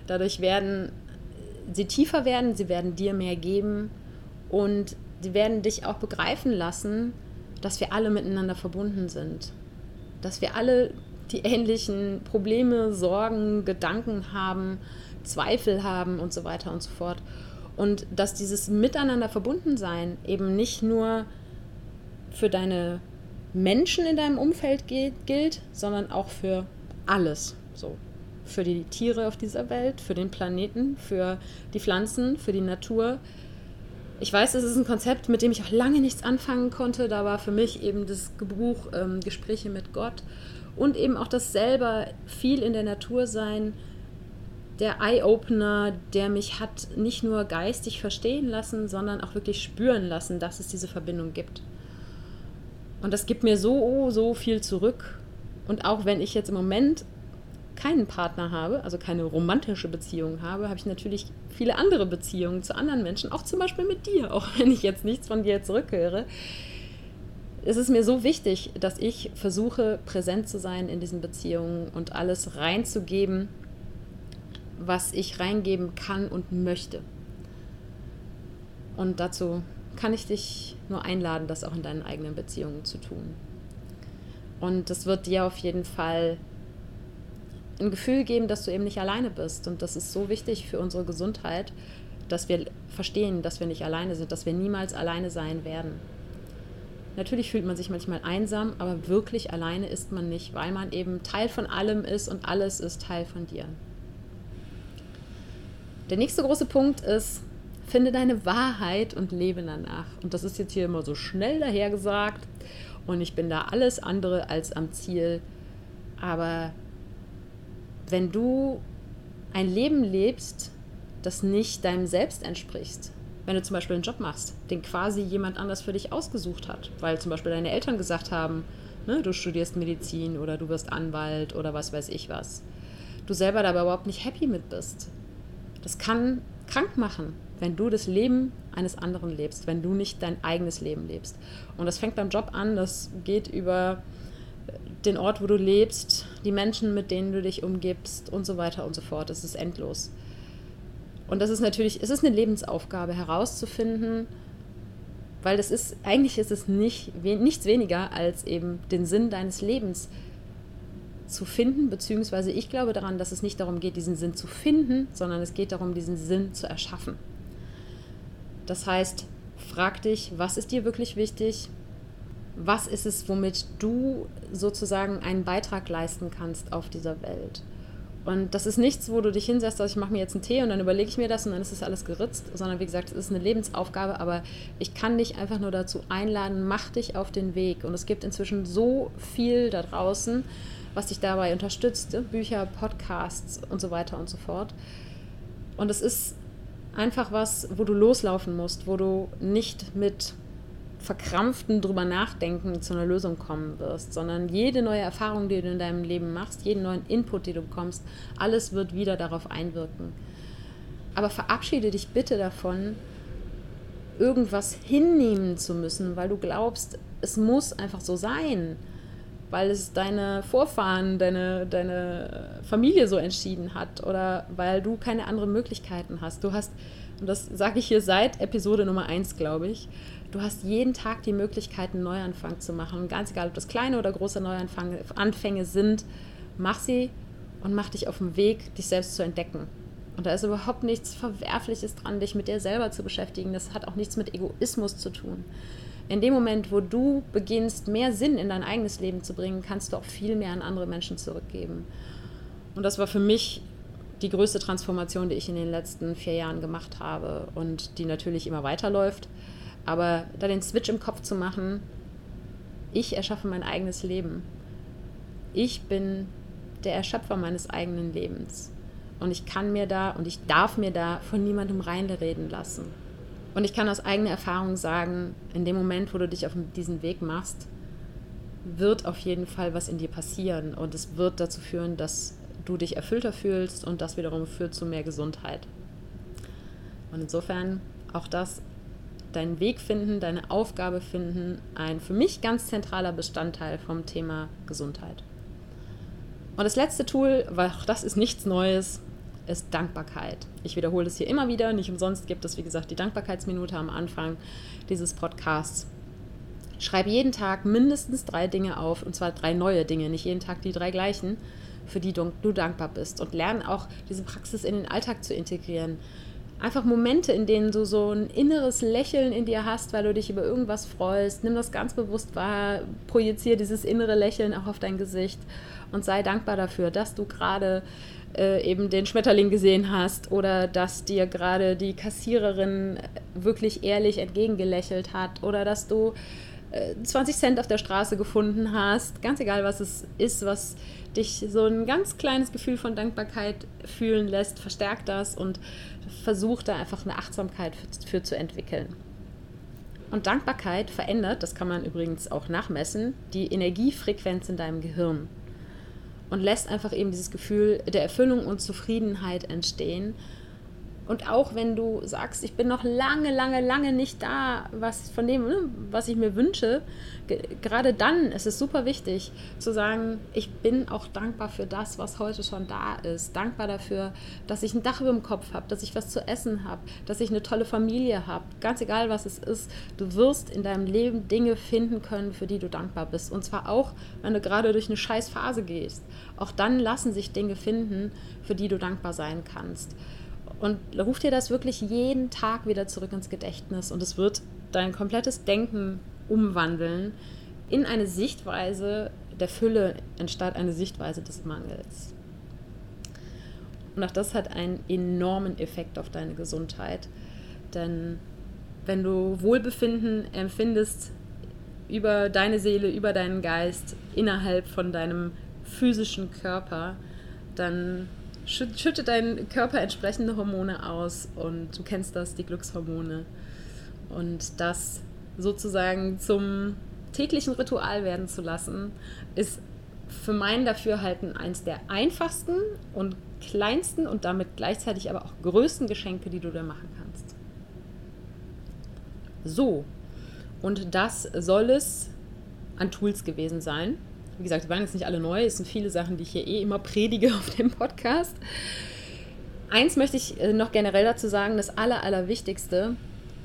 dadurch werden sie tiefer werden, sie werden dir mehr geben und sie werden dich auch begreifen lassen, dass wir alle miteinander verbunden sind, dass wir alle die ähnlichen Probleme, Sorgen, Gedanken haben, Zweifel haben und so weiter und so fort. Und dass dieses Miteinander verbunden sein eben nicht nur für deine Menschen in deinem Umfeld gilt, sondern auch für alles. So. Für die Tiere auf dieser Welt, für den Planeten, für die Pflanzen, für die Natur. Ich weiß, es ist ein Konzept, mit dem ich auch lange nichts anfangen konnte. Da war für mich eben das Buch ähm, Gespräche mit Gott und eben auch das selber viel in der Natur sein, der Eye-Opener, der mich hat nicht nur geistig verstehen lassen, sondern auch wirklich spüren lassen, dass es diese Verbindung gibt. Und das gibt mir so, so viel zurück. Und auch wenn ich jetzt im Moment keinen Partner habe, also keine romantische Beziehung habe, habe ich natürlich viele andere Beziehungen zu anderen Menschen, auch zum Beispiel mit dir, auch wenn ich jetzt nichts von dir zurückhöre. Es ist mir so wichtig, dass ich versuche, präsent zu sein in diesen Beziehungen und alles reinzugeben, was ich reingeben kann und möchte. Und dazu kann ich dich nur einladen, das auch in deinen eigenen Beziehungen zu tun. Und das wird dir auf jeden Fall ein Gefühl geben, dass du eben nicht alleine bist. Und das ist so wichtig für unsere Gesundheit, dass wir verstehen, dass wir nicht alleine sind, dass wir niemals alleine sein werden. Natürlich fühlt man sich manchmal einsam, aber wirklich alleine ist man nicht, weil man eben Teil von allem ist und alles ist Teil von dir. Der nächste große Punkt ist, finde deine Wahrheit und lebe danach. Und das ist jetzt hier immer so schnell dahergesagt und ich bin da alles andere als am Ziel. Aber wenn du ein Leben lebst, das nicht deinem Selbst entspricht, wenn du zum Beispiel einen Job machst, den quasi jemand anders für dich ausgesucht hat, weil zum Beispiel deine Eltern gesagt haben, ne, du studierst Medizin oder du wirst Anwalt oder was weiß ich was, du selber dabei überhaupt nicht happy mit bist, das kann krank machen, wenn du das Leben eines anderen lebst, wenn du nicht dein eigenes Leben lebst. Und das fängt beim Job an, das geht über den Ort, wo du lebst, die Menschen, mit denen du dich umgibst und so weiter und so fort. Es ist endlos. Und das ist natürlich, es ist eine Lebensaufgabe herauszufinden, weil das ist, eigentlich ist es nicht, nichts weniger als eben den Sinn deines Lebens zu finden, beziehungsweise ich glaube daran, dass es nicht darum geht, diesen Sinn zu finden, sondern es geht darum, diesen Sinn zu erschaffen. Das heißt, frag dich, was ist dir wirklich wichtig? Was ist es, womit du sozusagen einen Beitrag leisten kannst auf dieser Welt? Und das ist nichts, wo du dich hinsetzt, also ich mache mir jetzt einen Tee und dann überlege ich mir das und dann ist das alles geritzt, sondern wie gesagt, es ist eine Lebensaufgabe, aber ich kann dich einfach nur dazu einladen, mach dich auf den Weg. Und es gibt inzwischen so viel da draußen, was dich dabei unterstützt, Bücher, Podcasts und so weiter und so fort. Und es ist einfach was, wo du loslaufen musst, wo du nicht mit verkrampften drüber nachdenken zu einer Lösung kommen wirst, sondern jede neue Erfahrung, die du in deinem Leben machst, jeden neuen Input, den du bekommst, alles wird wieder darauf einwirken. Aber verabschiede dich bitte davon, irgendwas hinnehmen zu müssen, weil du glaubst, es muss einfach so sein weil es deine Vorfahren, deine, deine Familie so entschieden hat oder weil du keine anderen Möglichkeiten hast. Du hast, und das sage ich hier seit Episode Nummer 1, glaube ich, du hast jeden Tag die Möglichkeit, einen Neuanfang zu machen. Und ganz egal, ob das kleine oder große Neuanfänge sind, mach sie und mach dich auf den Weg, dich selbst zu entdecken. Und da ist überhaupt nichts Verwerfliches dran, dich mit dir selber zu beschäftigen. Das hat auch nichts mit Egoismus zu tun in dem Moment, wo du beginnst, mehr Sinn in dein eigenes Leben zu bringen, kannst du auch viel mehr an andere Menschen zurückgeben. Und das war für mich die größte Transformation, die ich in den letzten vier Jahren gemacht habe und die natürlich immer weiterläuft. Aber da den Switch im Kopf zu machen, ich erschaffe mein eigenes Leben. Ich bin der Erschöpfer meines eigenen Lebens. Und ich kann mir da und ich darf mir da von niemandem reinreden lassen. Und ich kann aus eigener Erfahrung sagen, in dem Moment, wo du dich auf diesen Weg machst, wird auf jeden Fall was in dir passieren und es wird dazu führen, dass du dich erfüllter fühlst und das wiederum führt zu mehr Gesundheit. Und insofern auch das, deinen Weg finden, deine Aufgabe finden, ein für mich ganz zentraler Bestandteil vom Thema Gesundheit. Und das letzte Tool, weil auch das ist nichts Neues, ist Dankbarkeit. Ich wiederhole es hier immer wieder. Nicht umsonst gibt es, wie gesagt, die Dankbarkeitsminute am Anfang dieses Podcasts. Schreib jeden Tag mindestens drei Dinge auf, und zwar drei neue Dinge, nicht jeden Tag die drei gleichen, für die du, dankbar bist. Und lerne auch diese Praxis in den Alltag zu integrieren. einfach Momente, in denen du so ein inneres Lächeln in dir hast, weil du dich über irgendwas freust. Nimm das ganz bewusst wahr, projiziere dieses innere Lächeln auch auf dein Gesicht und sei dankbar dafür, dass du gerade äh, eben den Schmetterling gesehen hast oder dass dir gerade die Kassiererin wirklich ehrlich entgegengelächelt hat oder dass du äh, 20 Cent auf der Straße gefunden hast. Ganz egal, was es ist, was dich so ein ganz kleines Gefühl von Dankbarkeit fühlen lässt, verstärkt das und versuch da einfach eine Achtsamkeit für, für zu entwickeln. Und Dankbarkeit verändert, das kann man übrigens auch nachmessen, die Energiefrequenz in deinem Gehirn und lässt einfach eben dieses Gefühl der Erfüllung und Zufriedenheit entstehen. Und auch wenn du sagst, ich bin noch lange, lange, lange nicht da, was von dem, ne, was ich mir wünsche, gerade dann ist es super wichtig zu sagen, ich bin auch dankbar für das, was heute schon da ist. Dankbar dafür, dass ich ein Dach über dem Kopf habe, dass ich was zu essen habe, dass ich eine tolle Familie habe. Ganz egal, was es ist, du wirst in deinem Leben Dinge finden können, für die du dankbar bist. Und zwar auch, wenn du gerade durch eine scheiß Phase gehst. Auch dann lassen sich Dinge finden, für die du dankbar sein kannst. Und ruf dir das wirklich jeden Tag wieder zurück ins Gedächtnis und es wird dein komplettes Denken umwandeln in eine Sichtweise der Fülle anstatt eine Sichtweise des Mangels. Und auch das hat einen enormen Effekt auf deine Gesundheit. Denn wenn du Wohlbefinden empfindest über deine Seele, über deinen Geist, innerhalb von deinem physischen Körper, dann schüttet dein Körper entsprechende Hormone aus und du kennst das, die Glückshormone. Und das sozusagen zum täglichen Ritual werden zu lassen, ist für mein Dafürhalten eins der einfachsten und kleinsten und damit gleichzeitig aber auch größten Geschenke, die du da machen kannst. So, und das soll es an Tools gewesen sein. Wie gesagt, die waren jetzt nicht alle neu, es sind viele Sachen, die ich hier eh immer predige auf dem Podcast. Eins möchte ich äh, noch generell dazu sagen, das Aller, Allerwichtigste,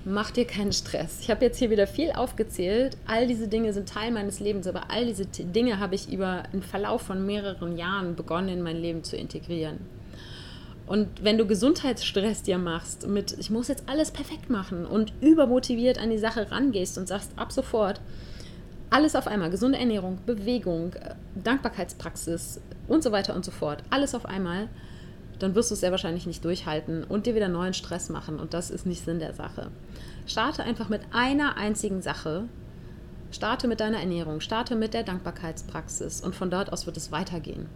mach dir keinen Stress. Ich habe jetzt hier wieder viel aufgezählt. All diese Dinge sind Teil meines Lebens, aber all diese Dinge habe ich über einen Verlauf von mehreren Jahren begonnen, in mein Leben zu integrieren. Und wenn du Gesundheitsstress dir machst mit, ich muss jetzt alles perfekt machen und übermotiviert an die Sache rangehst und sagst ab sofort, alles auf einmal, gesunde Ernährung, Bewegung, äh, Dankbarkeitspraxis und so weiter und so fort, alles auf einmal, dann wirst du es sehr wahrscheinlich nicht durchhalten und dir wieder neuen Stress machen. Und das ist nicht Sinn der Sache. Starte einfach mit einer einzigen Sache. Starte mit deiner Ernährung, starte mit der Dankbarkeitspraxis und von dort aus wird es weitergehen.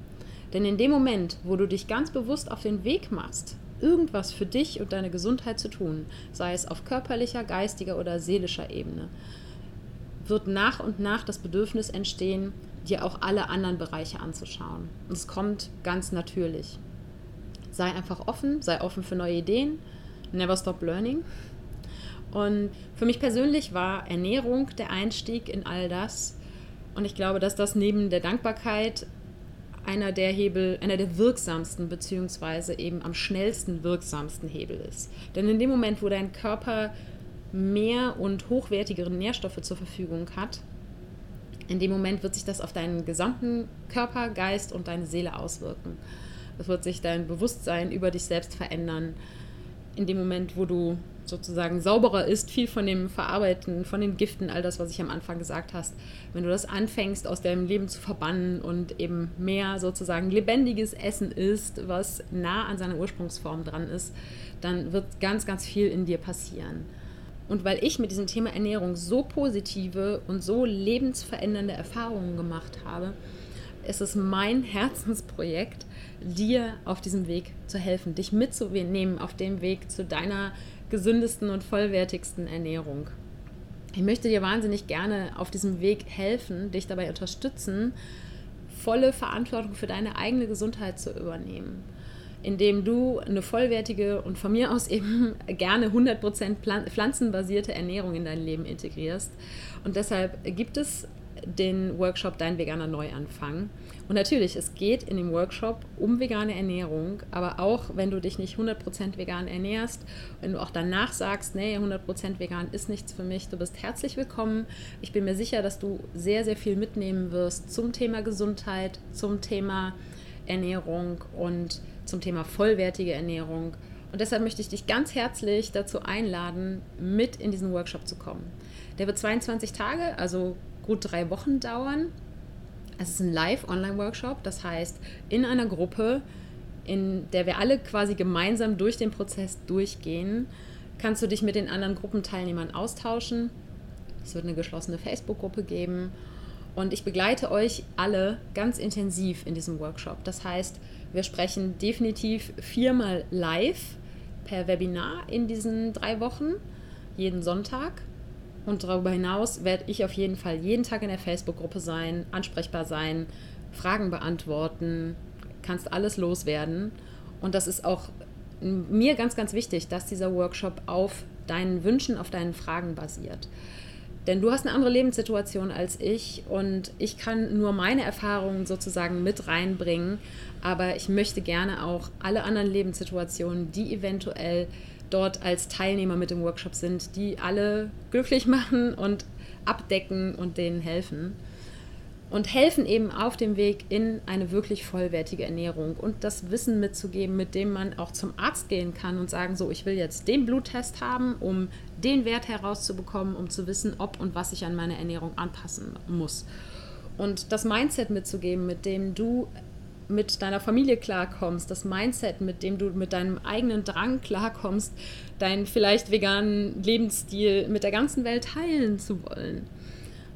Denn in dem Moment, wo du dich ganz bewusst auf den Weg machst, irgendwas für dich und deine Gesundheit zu tun, sei es auf körperlicher, geistiger oder seelischer Ebene, wird nach und nach das Bedürfnis entstehen, dir auch alle anderen Bereiche anzuschauen. Und es kommt ganz natürlich. Sei einfach offen, sei offen für neue Ideen. Never stop learning. Und für mich persönlich war Ernährung der Einstieg in all das. Und ich glaube, dass das neben der Dankbarkeit einer der Hebel, einer der wirksamsten beziehungsweise eben am schnellsten wirksamsten Hebel ist. Denn in dem Moment, wo dein Körper mehr und hochwertigere Nährstoffe zur Verfügung hat, in dem Moment wird sich das auf deinen gesamten Körper, Geist und deine Seele auswirken. Es wird sich dein Bewusstsein über dich selbst verändern. In dem Moment, wo du sozusagen sauberer ist, viel von dem Verarbeiten, von den Giften, all das, was ich am Anfang gesagt hast, wenn du das anfängst, aus deinem Leben zu verbannen und eben mehr sozusagen lebendiges Essen isst, was nah an seiner Ursprungsform dran ist, dann wird ganz, ganz viel in dir passieren. Und weil ich mit diesem Thema Ernährung so positive und so lebensverändernde Erfahrungen gemacht habe, ist es mein Herzensprojekt, dir auf diesem Weg zu helfen, dich mitzunehmen auf dem Weg zu deiner gesündesten und vollwertigsten Ernährung. Ich möchte dir wahnsinnig gerne auf diesem Weg helfen, dich dabei unterstützen, volle Verantwortung für deine eigene Gesundheit zu übernehmen indem du eine vollwertige und von mir aus eben gerne 100% pflanzenbasierte Ernährung in dein Leben integrierst. Und deshalb gibt es den Workshop Dein veganer Neuanfang. Und natürlich, es geht in dem Workshop um vegane Ernährung, aber auch wenn du dich nicht 100% vegan ernährst, wenn du auch danach sagst, nee, 100% vegan ist nichts für mich, du bist herzlich willkommen. Ich bin mir sicher, dass du sehr, sehr viel mitnehmen wirst zum Thema Gesundheit, zum Thema Ernährung und zum Thema vollwertige Ernährung Und deshalb möchte ich dich ganz herzlich dazu einladen, mit in diesen Workshop zu kommen. Der wird 22 Tage, also gut drei Wochen dauern. Es ist ein Live-Online-Workshop, das heißt in einer Gruppe, in der wir alle quasi gemeinsam durch den Prozess durchgehen, kannst du dich mit den anderen Gruppenteilnehmern austauschen. Es wird eine geschlossene Facebook-Gruppe geben und ich begleite euch alle ganz intensiv in diesem Workshop. Das heißt, wir sprechen definitiv viermal live per Webinar in diesen drei Wochen, jeden Sonntag. Und darüber hinaus werde ich auf jeden Fall jeden Tag in der Facebook-Gruppe sein, ansprechbar sein, Fragen beantworten, kannst alles loswerden. Und das ist auch mir ganz, ganz wichtig, dass dieser Workshop auf deinen Wünschen, auf deinen Fragen basiert. Denn du hast eine andere Lebenssituation als ich und ich kann nur meine Erfahrungen sozusagen mit reinbringen, aber ich möchte gerne auch alle anderen Lebenssituationen, die eventuell dort als Teilnehmer mit im Workshop sind, die alle glücklich machen und abdecken und denen helfen. Und helfen eben auf dem Weg in eine wirklich vollwertige Ernährung und das Wissen mitzugeben, mit dem man auch zum Arzt gehen kann und sagen, so, ich will jetzt den Bluttest haben, um den Wert herauszubekommen, um zu wissen, ob und was ich an meine Ernährung anpassen muss. Und das Mindset mitzugeben, mit dem du mit deiner Familie klarkommst, das Mindset, mit dem du mit deinem eigenen Drang klarkommst, deinen vielleicht veganen Lebensstil mit der ganzen Welt teilen zu wollen.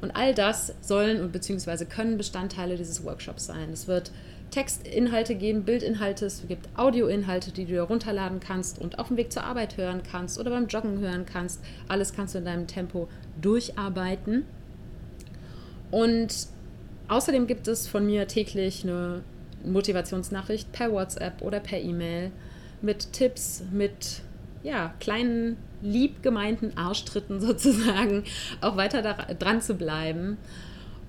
Und all das sollen und beziehungsweise können Bestandteile dieses Workshops sein. Es wird Textinhalte geben, Bildinhalte, es gibt Audioinhalte, die du dir runterladen kannst und auf dem Weg zur Arbeit hören kannst oder beim Joggen hören kannst. Alles kannst du in deinem Tempo durcharbeiten. Und außerdem gibt es von mir täglich eine Motivationsnachricht per WhatsApp oder per E-Mail mit Tipps, mit ja, kleinen, lieb gemeinten Arschtritten sozusagen, auch weiter da, dran zu bleiben.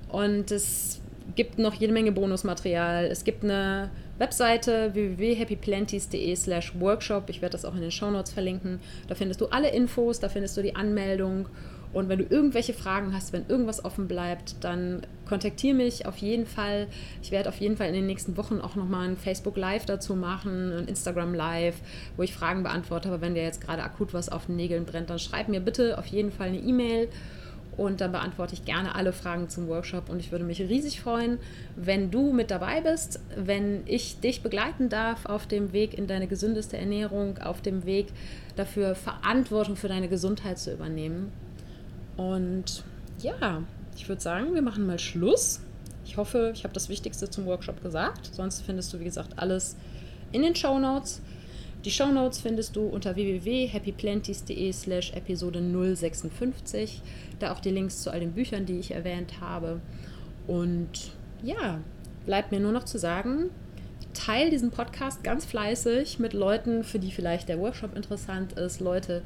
Und es gibt noch jede Menge Bonusmaterial. Es gibt eine Webseite www.happyplanties.de slash workshop. Ich werde das auch in den Shownotes verlinken. Da findest du alle Infos, da findest du die Anmeldung und wenn du irgendwelche Fragen hast, wenn irgendwas offen bleibt, dann kontaktiere mich auf jeden Fall. Ich werde auf jeden Fall in den nächsten Wochen auch nochmal ein Facebook Live dazu machen, ein Instagram Live, wo ich Fragen beantworte. Aber wenn dir jetzt gerade akut was auf den Nägeln brennt, dann schreib mir bitte auf jeden Fall eine E-Mail und dann beantworte ich gerne alle Fragen zum Workshop und ich würde mich riesig freuen, wenn du mit dabei bist, wenn ich dich begleiten darf auf dem Weg in deine gesündeste Ernährung, auf dem Weg dafür Verantwortung für deine Gesundheit zu übernehmen. Und ja, ich würde sagen, wir machen mal Schluss. Ich hoffe, ich habe das Wichtigste zum Workshop gesagt. Sonst findest du, wie gesagt, alles in den Show Notes. Die Show Notes findest du unter www.happyplanties.de slash Episode 056. Da auch die Links zu all den Büchern, die ich erwähnt habe. Und ja, bleibt mir nur noch zu sagen, teile diesen Podcast ganz fleißig mit Leuten, für die vielleicht der Workshop interessant ist, Leute,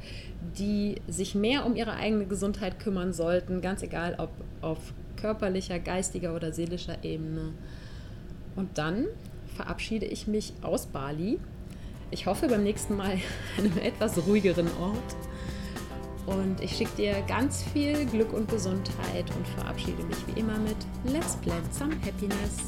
die sich mehr um ihre eigene Gesundheit kümmern sollten, ganz egal ob auf körperlicher, geistiger oder seelischer Ebene. Und dann verabschiede ich mich aus Bali. Ich hoffe beim nächsten Mal an einem etwas ruhigeren Ort. Und ich schicke dir ganz viel Glück und Gesundheit und verabschiede mich wie immer mit Let's Plan Some Happiness.